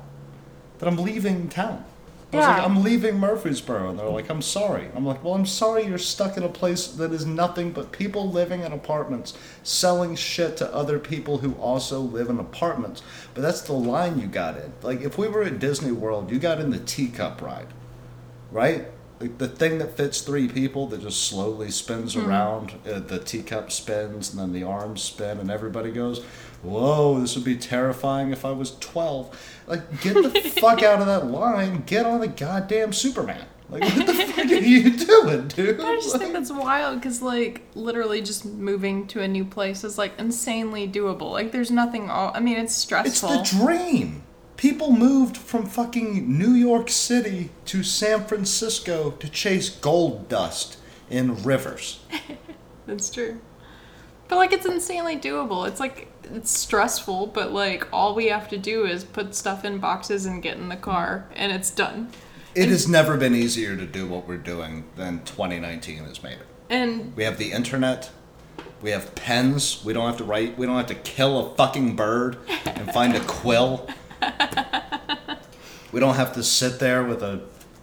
S2: that I'm leaving town. I was like,
S1: Yeah.
S2: I'm leaving Murfreesboro, and they're like, I'm sorry. I'm like, well, I'm sorry you're stuck in a place that is nothing but people living in apartments, selling shit to other people who also live in apartments. But that's the line you got in. Like, if we were at Disney World, you got in the teacup ride, right? Like the thing that fits three people that just slowly spins around. Uh, the teacup spins, and then the arms spin, and everybody goes, "Whoa, this would be terrifying if I was 12." Like, get the fuck out of that line. Get on the goddamn Superman. Like, what the fuck are you doing, dude?
S1: I just think that's wild because, like, literally just moving to a new place is like insanely doable. Like, there's nothing. All I mean, it's stressful.
S2: It's the dream. People moved from fucking New York City to San Francisco to chase gold dust in rivers.
S1: That's true. But like, it's insanely doable. It's like it's stressful, but like all we have to do is put stuff in boxes and get in the car, and it's done.
S2: It has never been easier to do what we're doing than 2019 has made it.
S1: And
S2: We have the internet. We have pens. We don't have to write. We don't have to kill a fucking bird and find a quill. We don't have to sit there with a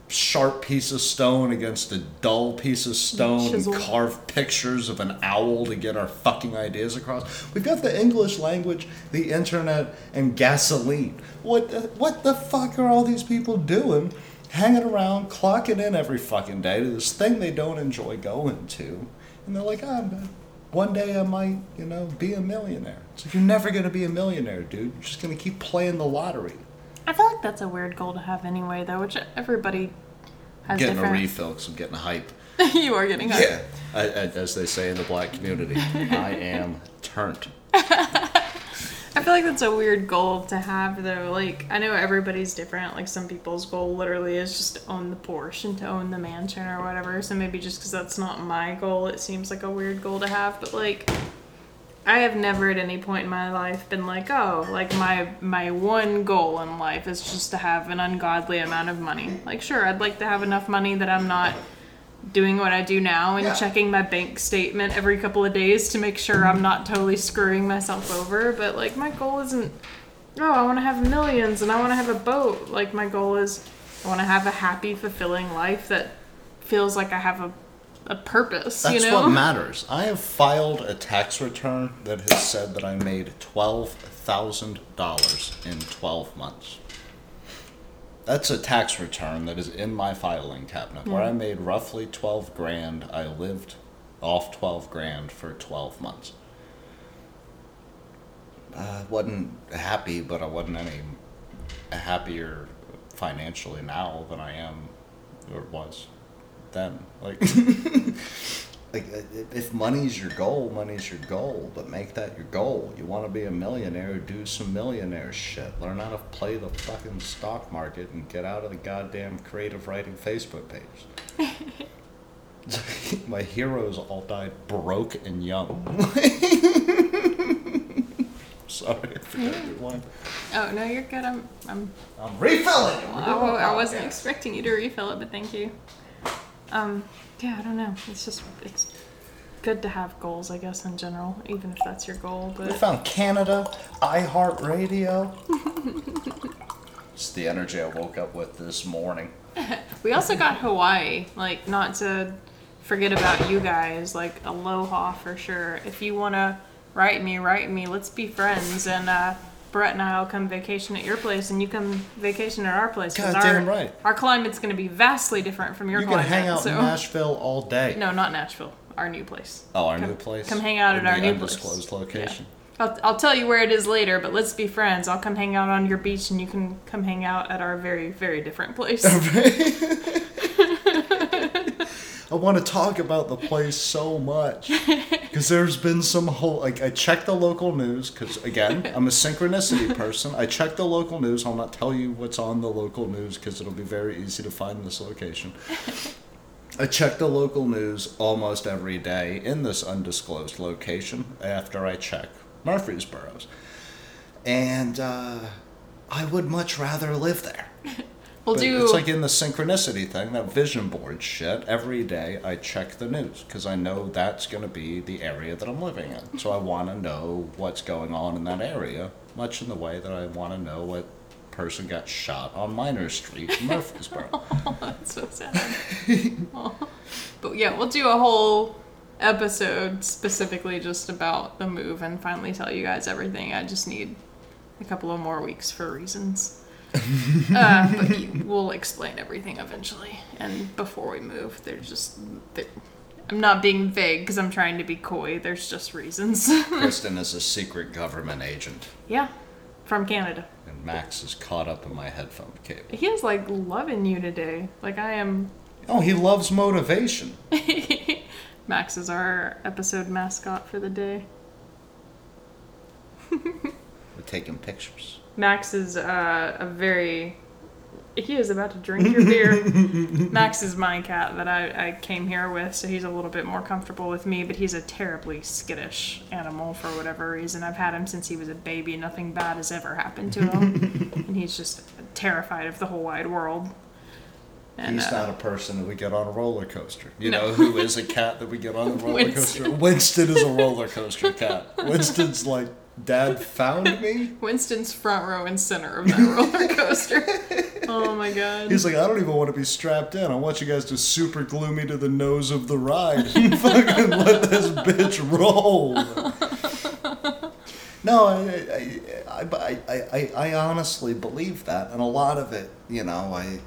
S2: sharp piece of stone against a dull piece of stone
S1: Chisel.
S2: and carve pictures of an owl to get our fucking ideas across. We've got the English language, the internet, and gasoline. What the, what the fuck are all these people doing? Hanging around, clocking in every fucking day to this thing they don't enjoy going to. And they're like, ah, man, one day I might, you know, be a millionaire. It's like, you're never going to be a millionaire, dude. You're just going to keep playing the lottery.
S1: I feel like that's a weird goal to have anyway, though, which everybody has
S2: getting a refill because I'm getting hype.
S1: you are getting hype.
S2: Yeah, I, I, as they say in the black community, I am turned.
S1: I feel like that's a weird goal to have, though. Like, I know everybody's different. Like, some people's goal literally is just to own the Porsche and to own the mansion or whatever. So maybe just because that's not my goal, it seems like a weird goal to have. But, like, I have never at any point in my life been like, oh, like my my one goal in life is just to have an ungodly amount of money. Like, sure, I'd like to have enough money that I'm not doing what I do now and
S2: Yeah.
S1: checking my bank statement every couple of days to make sure I'm not totally screwing myself over. But like, my goal isn't, oh, I want to have millions and I want to have a boat. Like, my goal is, I want to have a happy, fulfilling life that feels like I have a a purpose.
S2: That's
S1: you know.
S2: what matters. I have filed a tax return that has said that I made twelve thousand dollars in twelve months. That's a tax return that is in my filing cabinet where I mm. made roughly twelve grand. I lived off twelve grand for twelve months. Uh, I wasn't happy, but I wasn't any happier financially now than I am or was then. Like, like uh, if money's your goal, money's your goal. But make that your goal. You want to be a millionaire? Do some millionaire shit. Learn how to play the fucking stock market and get out of the goddamn creative writing Facebook page. My heroes all died broke and young. Sorry, I forgot your line.
S1: Oh no, you're good. I'm I'm
S2: I'm refilling.
S1: Well, I, I wasn't expecting you to refill it, but thank you. Um, yeah, I don't know. It's just it's good to have goals, I guess, in general, even if that's your goal.
S2: We
S1: But
S2: found Canada, iHeartRadio. it's the energy I woke up with this morning.
S1: we also got Hawaii. Like, not to forget about you guys. Like, aloha for sure. If you wanna write me, write me. Let's be friends. And uh, Brett and I will come vacation at your place, and you come vacation at our place. 'cause
S2: Goddamn
S1: our,
S2: right.
S1: Our climate's gonna be vastly different from your
S2: You can
S1: climate.
S2: hang out
S1: so.
S2: in Nashville all day.
S1: No, not Nashville. Our new place.
S2: Oh, our new place.
S1: come hang out at
S2: In
S1: our
S2: the
S1: new place.
S2: undisclosed location.
S1: I'll, I'll tell you where it is later, but let's be friends. I'll come hang out on your beach and you can come hang out at our very, very different place.
S2: Oh, I want to talk about the place so much because there's been some whole like I check the local news because again I'm a synchronicity person. I check the local news. I'll not tell you what's on the local news because it'll be very easy to find this location. I check the local news almost every day in this undisclosed location after I check Murfreesboro's, and uh, I would much rather live there.
S1: We'll
S2: But
S1: do.
S2: It's like in the synchronicity thing, that vision board shit. Every day I check the news because I know that's going to be the area that I'm living in. So I want to know what's going on in that area, much in the way that I want to know what person got shot on Minor Street in Murfreesboro.
S1: Oh, that's so sad. Aw. but yeah, we'll do a whole episode specifically just about the move and finally tell you guys everything. I just need a couple of more weeks for reasons. Uh, but you- we'll explain everything eventually. And before we move, there's just. There, I'm not being vague because I'm trying to be coy. There's just reasons.
S2: Kristen is a secret government agent,
S1: yeah, from Canada.
S2: and Max is caught up in my headphone cable.
S1: He is like loving you today. Like I am.
S2: Oh, he loves motivation.
S1: Max is our episode mascot for the day.
S2: We're taking pictures.
S1: Max is uh, a very. He is about to drink your beer. Max is my cat that I, I came here with, so he's a little bit more comfortable with me, but he's a terribly skittish animal for whatever reason. I've had him since he was a baby. Nothing bad has ever happened to him. and he's just terrified of the whole wide world. And,
S2: He's
S1: uh,
S2: not a person that we get on a roller coaster. You
S1: No.
S2: know who is a cat that we get on a roller
S1: Winston.
S2: coaster? Winston is a roller coaster cat. Winston's like, Dad found me.
S1: Winston's front row and center of that roller coaster. oh my god.
S2: He's like, I don't even want to be strapped in. I want you guys to super glue me to the nose of the ride and fucking let this bitch roll. No, I, I, I, I, I, I honestly believe that, and a lot of it, you know, I,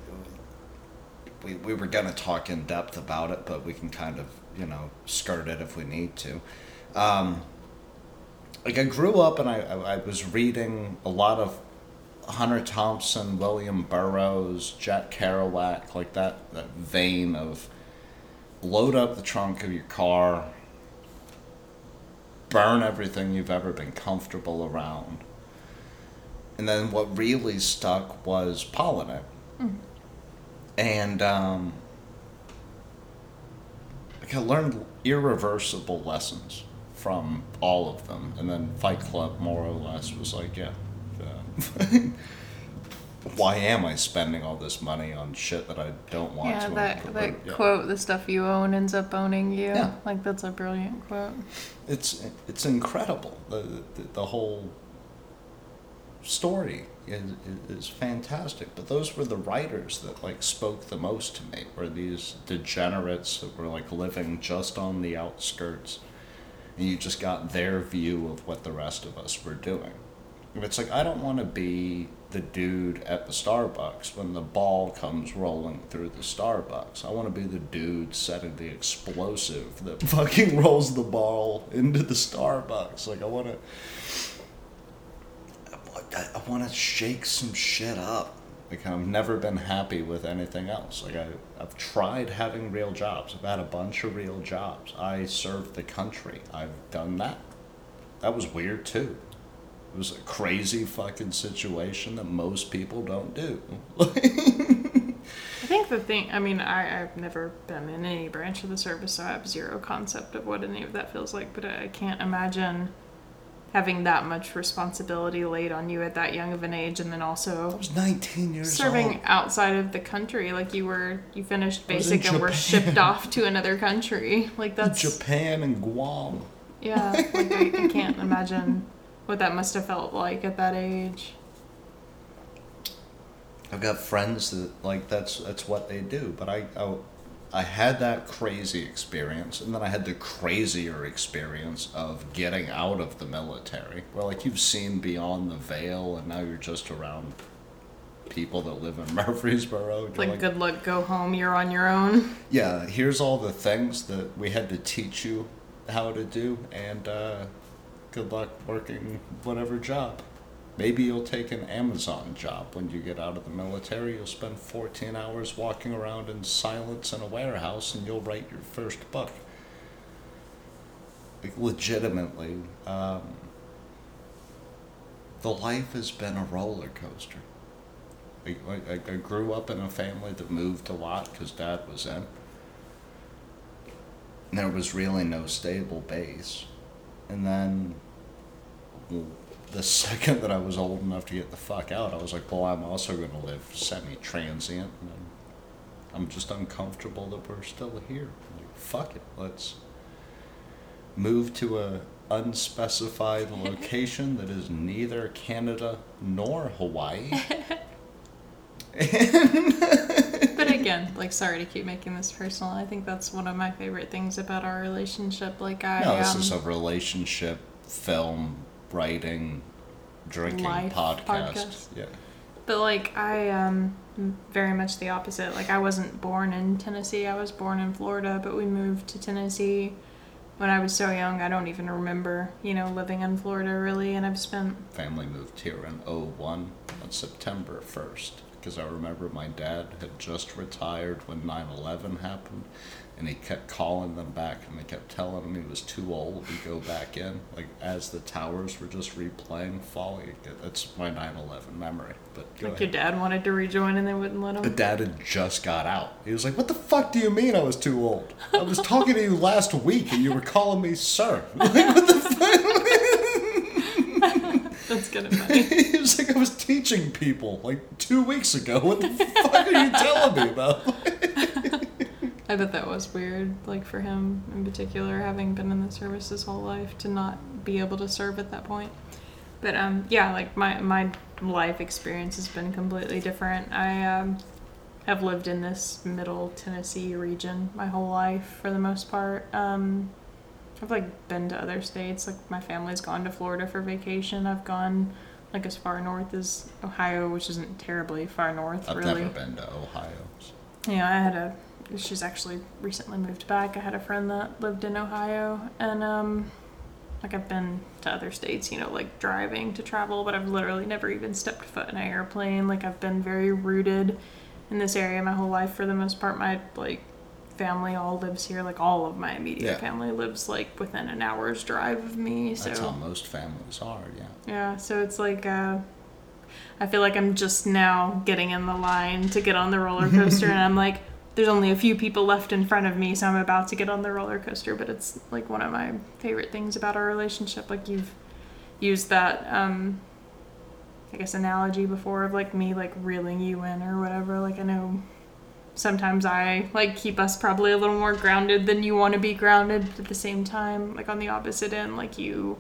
S2: we, we were gonna talk in depth about it, but we can kind of, you know, skirt it if we need to. Um, like I grew up and I, I, I was reading a lot of Hunter Thompson, William Burroughs, Jack Kerouac, like that, that vein of load up the trunk of your car, burn everything you've ever been comfortable around. And then what really stuck was Palahniuk. And um, like I learned irreversible lessons from all of them. And then Fight Club, more or less, was like, yeah. uh, why am I spending all this money on shit that I don't want
S1: Yeah,
S2: to?
S1: that
S2: But,
S1: that
S2: yeah.
S1: quote, "The stuff you own ends up owning you."
S2: Yeah.
S1: Like that's a brilliant quote.
S2: It's it's incredible. The the, the whole story is, is fantastic. But those were the writers that like spoke the most to me. Were these degenerates that were like living just on the outskirts, and you just got their view of what the rest of us were doing. And it's like I don't want to be the dude at the Starbucks when the ball comes rolling through the Starbucks. I want to be the dude setting the explosive that fucking rolls the ball into the Starbucks. Like I want to I, I want to shake some shit up. Like I've never been happy with anything else. Like I, I've tried having real jobs. I've had a bunch of real jobs. I served the country. I've done that. That was weird too. It was a crazy fucking situation that most people don't do.
S1: I think the thing, I mean, I, I've never been in any branch of the service, so I have zero concept of what any of that feels like, but I can't imagine having that much responsibility laid on you at that young of an age and then also
S2: I
S1: also
S2: was 19 years
S1: serving
S2: old.
S1: outside of the country like you were you finished
S2: I
S1: basic and were shipped off to another country like that's
S2: Japan and Guam.
S1: yeah like I, I can't imagine what that must have felt like at that age
S2: I've got friends that like that's that's what they do. But I, I I had that crazy experience, and then I had the crazier experience of getting out of the military, where like you've seen beyond the veil, and now you're just around people that live in Murfreesboro. You're
S1: like, good luck go home you're on your own
S2: yeah, here's all the things that we had to teach you how to do, and uh, good luck working whatever job. Maybe you'll take an Amazon job when you get out of the military. You'll spend 14 hours walking around in silence in a warehouse and you'll write your first book. Legitimately, um, the life has been a roller coaster. I, grew up in a family that moved a lot because dad was in. There was really no stable base. And then the second that I was old enough to get the fuck out, I was like, well, I'm also going to live semi transient. I'm, I'm just uncomfortable that we're still here. Like, fuck it. Let's move to a unspecified location that is neither Canada nor Hawaii.
S1: but again like sorry to keep making this personal i think that's one of my favorite things about our relationship like i
S2: No, this
S1: um,
S2: is a relationship, film, writing, drinking
S1: Life
S2: podcast.
S1: podcast.
S2: Yeah.
S1: But like I um very much the opposite. Like I wasn't born in Tennessee. I was born in Florida, but we moved to Tennessee when I was so young. I don't even remember, you know, living in Florida really and I've spent
S2: Family moved here in 01 on September 1st because I remember my dad had just retired when 9 11 happened and he kept calling them back and they kept telling him he was too old to go back in. Like as the towers were just replaying falling. That's my 9 11 memory. But go
S1: like
S2: ahead.
S1: your dad wanted to rejoin and they wouldn't let
S2: him
S1: him.
S2: dad had just got out. He was like, What the fuck do you mean I was too old? I was talking to you last week and you were calling me sir. Like, what the
S1: That's kind of funny.
S2: He was like, I was teaching people like two weeks ago. What the fuck are you telling me about?
S1: I bet that was weird, like for him in particular, having been in the service his whole life to not be able to serve at that point. But um, yeah, like my my life experience has been completely different. I um, have lived in this middle Tennessee region my whole life for the most part. Um, I've like been to other states. Like my family's gone to Florida for vacation. I've gone like as far north as Ohio, which isn't terribly far north, really.
S2: I've
S1: really.
S2: never been to Ohio.
S1: Yeah, I had a. She's actually recently moved back. I had a friend that lived in Ohio, and um, like I've been to other states, you know, like driving to travel, but I've literally never even stepped foot in an airplane. Like I've been very rooted in this area my whole life for the most part. My like family all lives here. Like all of my immediate
S2: Yeah.
S1: family lives like within an hour's drive of me. So
S2: That's how most families are, yeah.
S1: yeah, so it's like uh I feel like I'm just now getting in the line to get on the roller coaster and I'm like there's only a few people left in front of me, so I'm about to get on the roller coaster. But it's like one of my favorite things about our relationship. Like you've used that, um, I guess, analogy before of like me like reeling you in or whatever. Like I know sometimes I like keep us probably a little more grounded than you want to be grounded. But at the same time, like on the opposite end, like you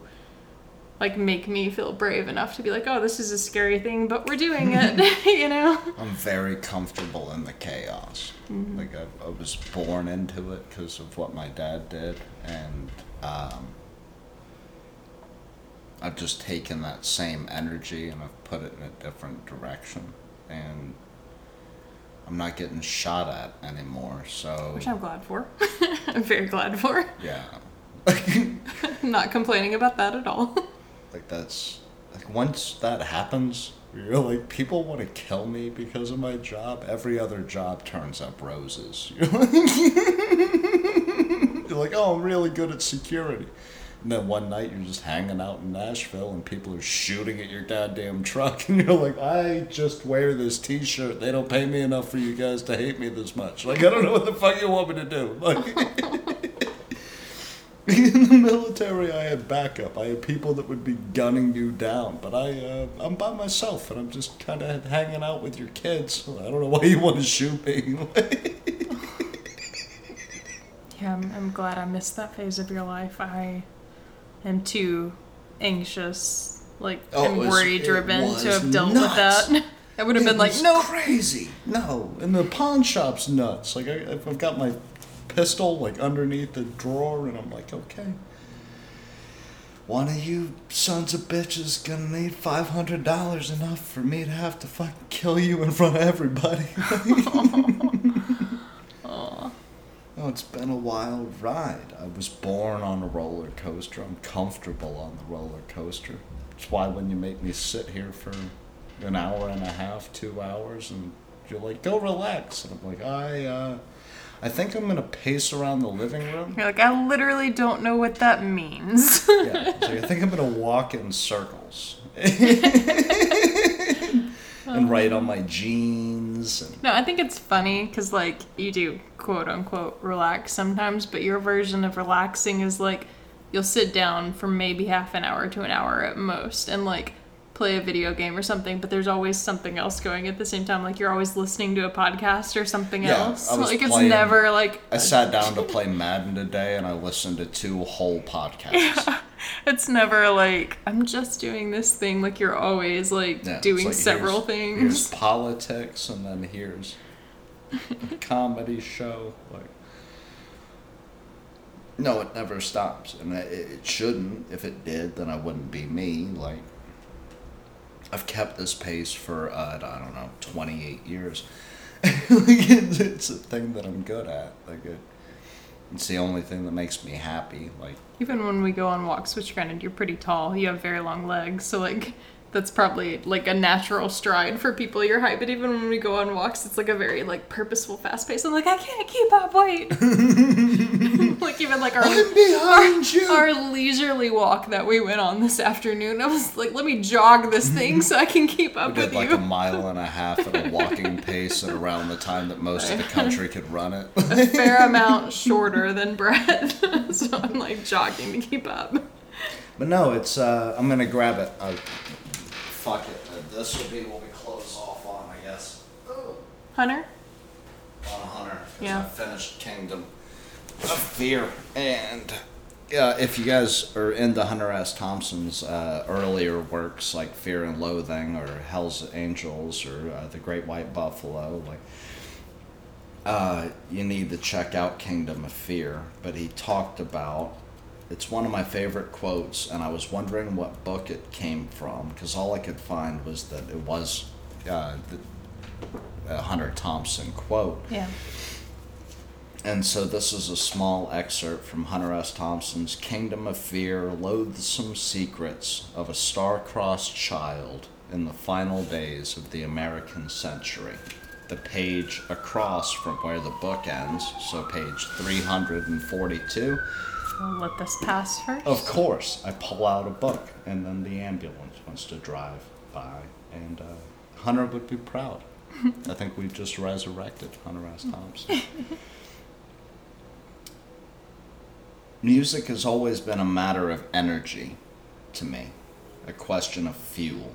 S1: like make me feel brave enough to be like, oh, this is a scary thing, but we're doing it, you know?
S2: I'm very comfortable in the chaos. Like I, I was born into it because of what my dad did, and um, I've just taken that same energy and I've put it in a different direction, and I'm not getting shot at anymore. So
S1: Which I'm glad for. I'm very glad for.
S2: yeah,
S1: I'm not complaining about that at all.
S2: Like that's like once that happens. You're like people want to kill me because of my job. Every other job turns up roses. You're like, oh, I'm really good at security. And then one night you're just hanging out in Nashville and people are shooting at your goddamn truck and you're like, I just wear this t-shirt. They don't pay me enough for you guys to hate me this much. Like I don't know what the fuck you want me to do. Like in the military I had backup. I had people that would be gunning you down, but I uh, I'm by myself and I'm just kind of hanging out with your kids. I don't know why you want to shoot me.
S1: Yeah, I'm, I'm glad I missed that phase of your life. I am too anxious, like,
S2: Oh,
S1: and worry driven to have dealt
S2: nuts.
S1: with that. I would have
S2: It
S1: been like,
S2: no,
S1: nope.
S2: crazy. No, and the pawn shop's nuts. Like I, I've got my pistol like underneath the drawer, and I'm like, okay. One of you sons of bitches gonna need five hundred dollars enough for me to have to fucking kill you in front of everybody. Oh, it's been a wild ride. I was born on a roller coaster. I'm comfortable on the roller coaster. It's why when you make me sit here for an hour and a half, two hours, and you're like, go relax. And I'm like, I, uh, I think I'm gonna pace around the living room.
S1: You're like, I literally don't know what that means.
S2: Yeah, like, I think I'm gonna walk in circles. and write on my jeans. And,
S1: No, I think it's funny because, like, you do quote unquote relax sometimes, but your version of relaxing is like you'll sit down for maybe half an hour to an hour at most and, like, play a video game or something, but there's always something else going at the same time. Like, you're always listening to a podcast or something
S2: Yeah,
S1: else.
S2: I was
S1: it's
S2: playing-
S1: never like.
S2: I sat down to play Madden today, and I listened to two whole podcasts. Yeah.
S1: It's never like, I'm just doing this thing. Like, you're always, like,
S2: Yeah,
S1: doing
S2: like,
S1: several
S2: here's- Here's
S1: things.
S2: politics, and then here's a comedy show. Like, no, it never stops, and it, it shouldn't. If it did, then I wouldn't be me. Like, I've kept this pace for uh, I don't know, twenty eight years. like, it's, it's a thing that I'm good at. Like, it, it's the only thing that makes me happy. Like,
S1: Even when we go on walks, which granted you're pretty tall, you have very long legs, so like that's probably like a natural stride for people your height. But even when we go on walks, it's like a very like purposeful, fast pace. I'm like, I can't keep up. Wait. like even like our
S2: you.
S1: our leisurely walk that we went on this afternoon, I was like, let me jog this thing so I can keep up We
S2: did
S1: with
S2: like
S1: you.
S2: a mile and a half at a walking pace at around the time that most of the country could run it.
S1: a fair amount shorter than Brett, so I'm like jogging to keep up.
S2: But no, it's uh, I'm gonna grab it. Uh, fuck it. Uh, this will be what we close off on, I guess.
S1: Hunter,
S2: On Hunter. 'cause
S1: Yeah.
S2: I finished Kingdom of Fear, and yeah, if you guys are into Hunter S. Thompson's uh, earlier works like Fear and Loathing or Hell's Angels or uh, The Great White Buffalo, like. Uh, you need to check out Kingdom of Fear, but he talked about it's one of my favorite quotes, and I was wondering what book it came from because all I could find was that it was uh, the, a Hunter Thompson quote.
S1: yeah.
S2: And so this is a small excerpt from Hunter S. Thompson's Kingdom of Fear Loathsome Secrets of a Star-Crossed Child in the Final Days of the American Century. The page across from where the book ends, so page 342.
S1: I'll let this pass first.
S2: Of course, I pull out a book, and then the ambulance wants to drive by, and uh, Hunter would be proud. I think we've just resurrected Hunter S. Thompson. Music has always been a matter of energy to me, a question of fuel.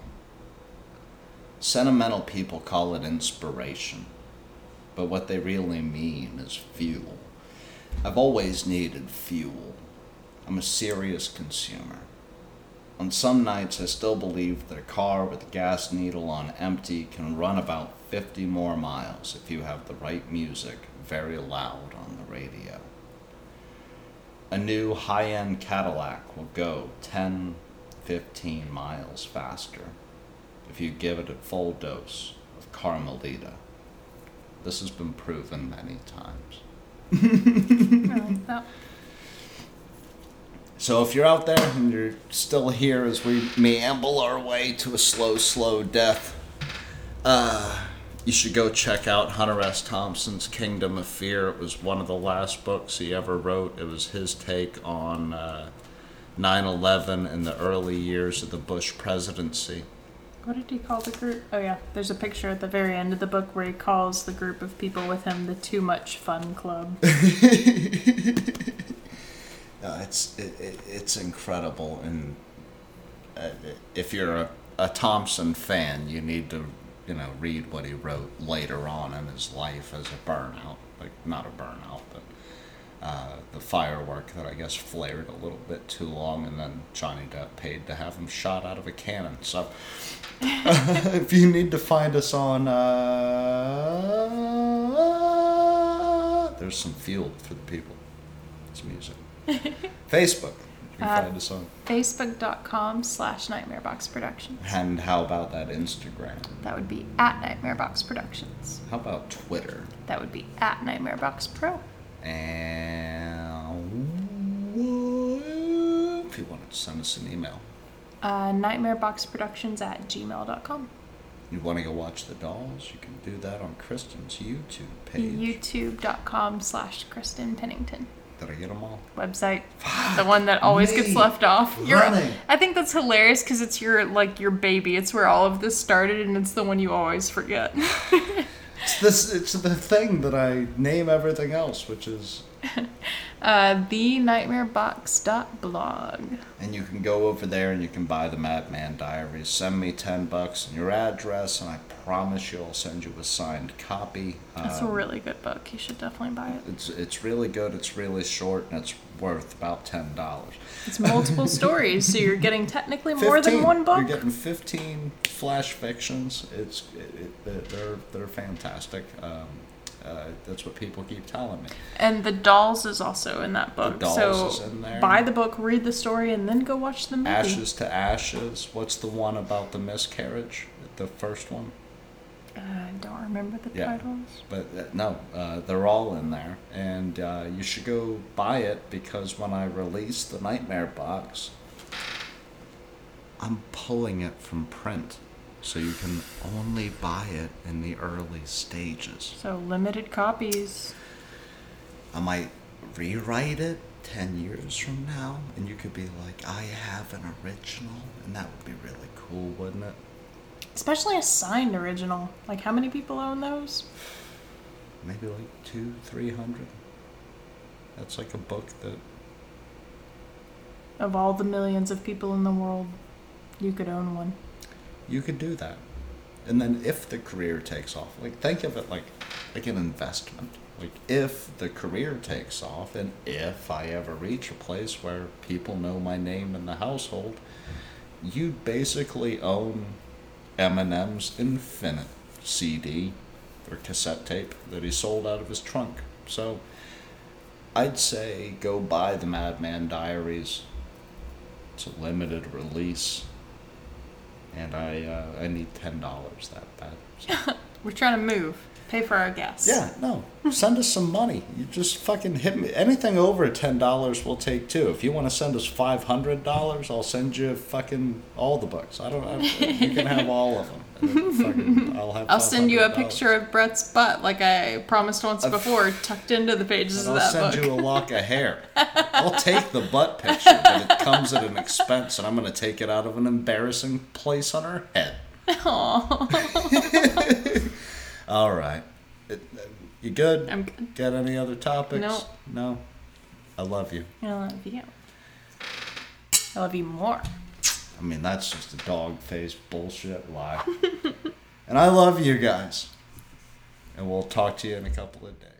S2: Sentimental people call it inspiration, but what they really mean is fuel. I've always needed fuel. I'm a serious consumer. On some nights, I still believe that a car with a gas needle on empty can run about 50 more miles if you have the right music very loud on the radio. A new high end Cadillac will go 10, 15 miles faster if you give it a full dose of Carmelita. This has been proven many times.
S1: That.
S2: So if you're out there and you're still here as we meamble our way to a slow, slow death, uh, you should go check out Hunter S. Thompson's Kingdom of Fear. It was one of the last books he ever wrote. It was his take on uh, 9/11 and the early years of the Bush presidency.
S1: What did he call the group? Oh yeah, there's a picture at the very end of the book where he calls the group of people with him the Too Much Fun Club.
S2: Uh, it's it, it, it's incredible, and uh, if you're a, a Thompson fan, you need to you know read what he wrote later on in his life as a burnout, like not a burnout, but uh, the firework that I guess flared a little bit too long, and then Johnny Depp paid to have him shot out of a cannon. So if you need to find us on, uh, there's some fuel for the people. It's music. Facebook. You can
S1: Uh,
S2: find us on.
S1: Facebook.com slash Nightmarebox Productions.
S2: And how about that Instagram?
S1: That would be at Nightmarebox Productions.
S2: How about Twitter?
S1: That would be at Nightmarebox Pro.
S2: And if you want to send us an email,
S1: Uh, Nightmareboxproductions at gmail.com.
S2: you want to go watch the dolls, you can do that on Kristen's YouTube page.
S1: YouTube.com slash Kristen Pennington.
S2: Did I get them all?
S1: website, the one that always gets left off. You're,
S2: running.
S1: I think that's hilarious because it's your like your baby. It's where all of this started, and it's the one you always forget.
S2: It's this. It's the thing that I name everything else, which is,
S1: uh, the nightmarebox.blog.
S2: and you can go over there and you can buy the Madman Diaries. Send me ten bucks and your address, and I promise you, I'll send you a signed copy.
S1: A
S2: Um,
S1: really good book. You should definitely buy it.
S2: It's it's really good. It's really short, and it's worth about ten dollars.
S1: It's multiple stories, so you're getting technically more than one book.
S2: You're getting fifteen flash fictions. It's it, it, they're they're fantastic. Um, uh, that's what people keep telling me.
S1: And the dolls is also in that book.
S2: Dolls
S1: so
S2: is in there.
S1: buy the book, read the story, and then go watch the movie.
S2: Ashes to Ashes. What's the one about the miscarriage? The first one.
S1: Uh, I don't remember the
S2: Yeah.
S1: titles.
S2: But uh, no, uh, they're all in there, and uh, you should go buy it because when I release the Nightmare Box, I'm pulling it from print, so you can only buy it in the early stages.
S1: So limited copies.
S2: I might rewrite it ten years from now, and you could be like, "I have an original," and that would be really cool, wouldn't it?
S1: Especially a signed original. Like, how many people own those?
S2: Maybe like two, three hundred. That's like a book that
S1: Of all the millions of people in the world, you could own one.
S2: You could do that. And then if the career takes off like think of it like like an investment. Like if the career takes off and if i ever reach a place where people know my name in the household you basically own eminem's infinite cd or cassette tape that he sold out of his trunk. So i'd say go buy the madman diaries. It's a limited release and I uh, I need ten dollars that bad. So-
S1: We're trying to move. Pay for our gas.
S2: yeah, no, send us some money. You just fucking hit me. Anything over ten dollars, we'll take too. If you want to send us five hundred dollars, I'll send you fucking all the books. I don't. I, you can have all of them. Fucking, I'll have.
S1: I'll send you a
S2: $500.
S1: picture of Brett's butt, like I promised once before, tucked into the pages of
S2: I'll send you a lock of hair. I'll take the butt picture, but it comes at an expense, and I'm going to take it out of an embarrassing place on her head. Aww. All right. You good?
S1: I'm good.
S2: Got any other topics?
S1: No.
S2: No. I love you.
S1: I love you. I love you more.
S2: I mean, that's just a dog face bullshit lie. and I love you guys. And we'll talk to you in a couple of days.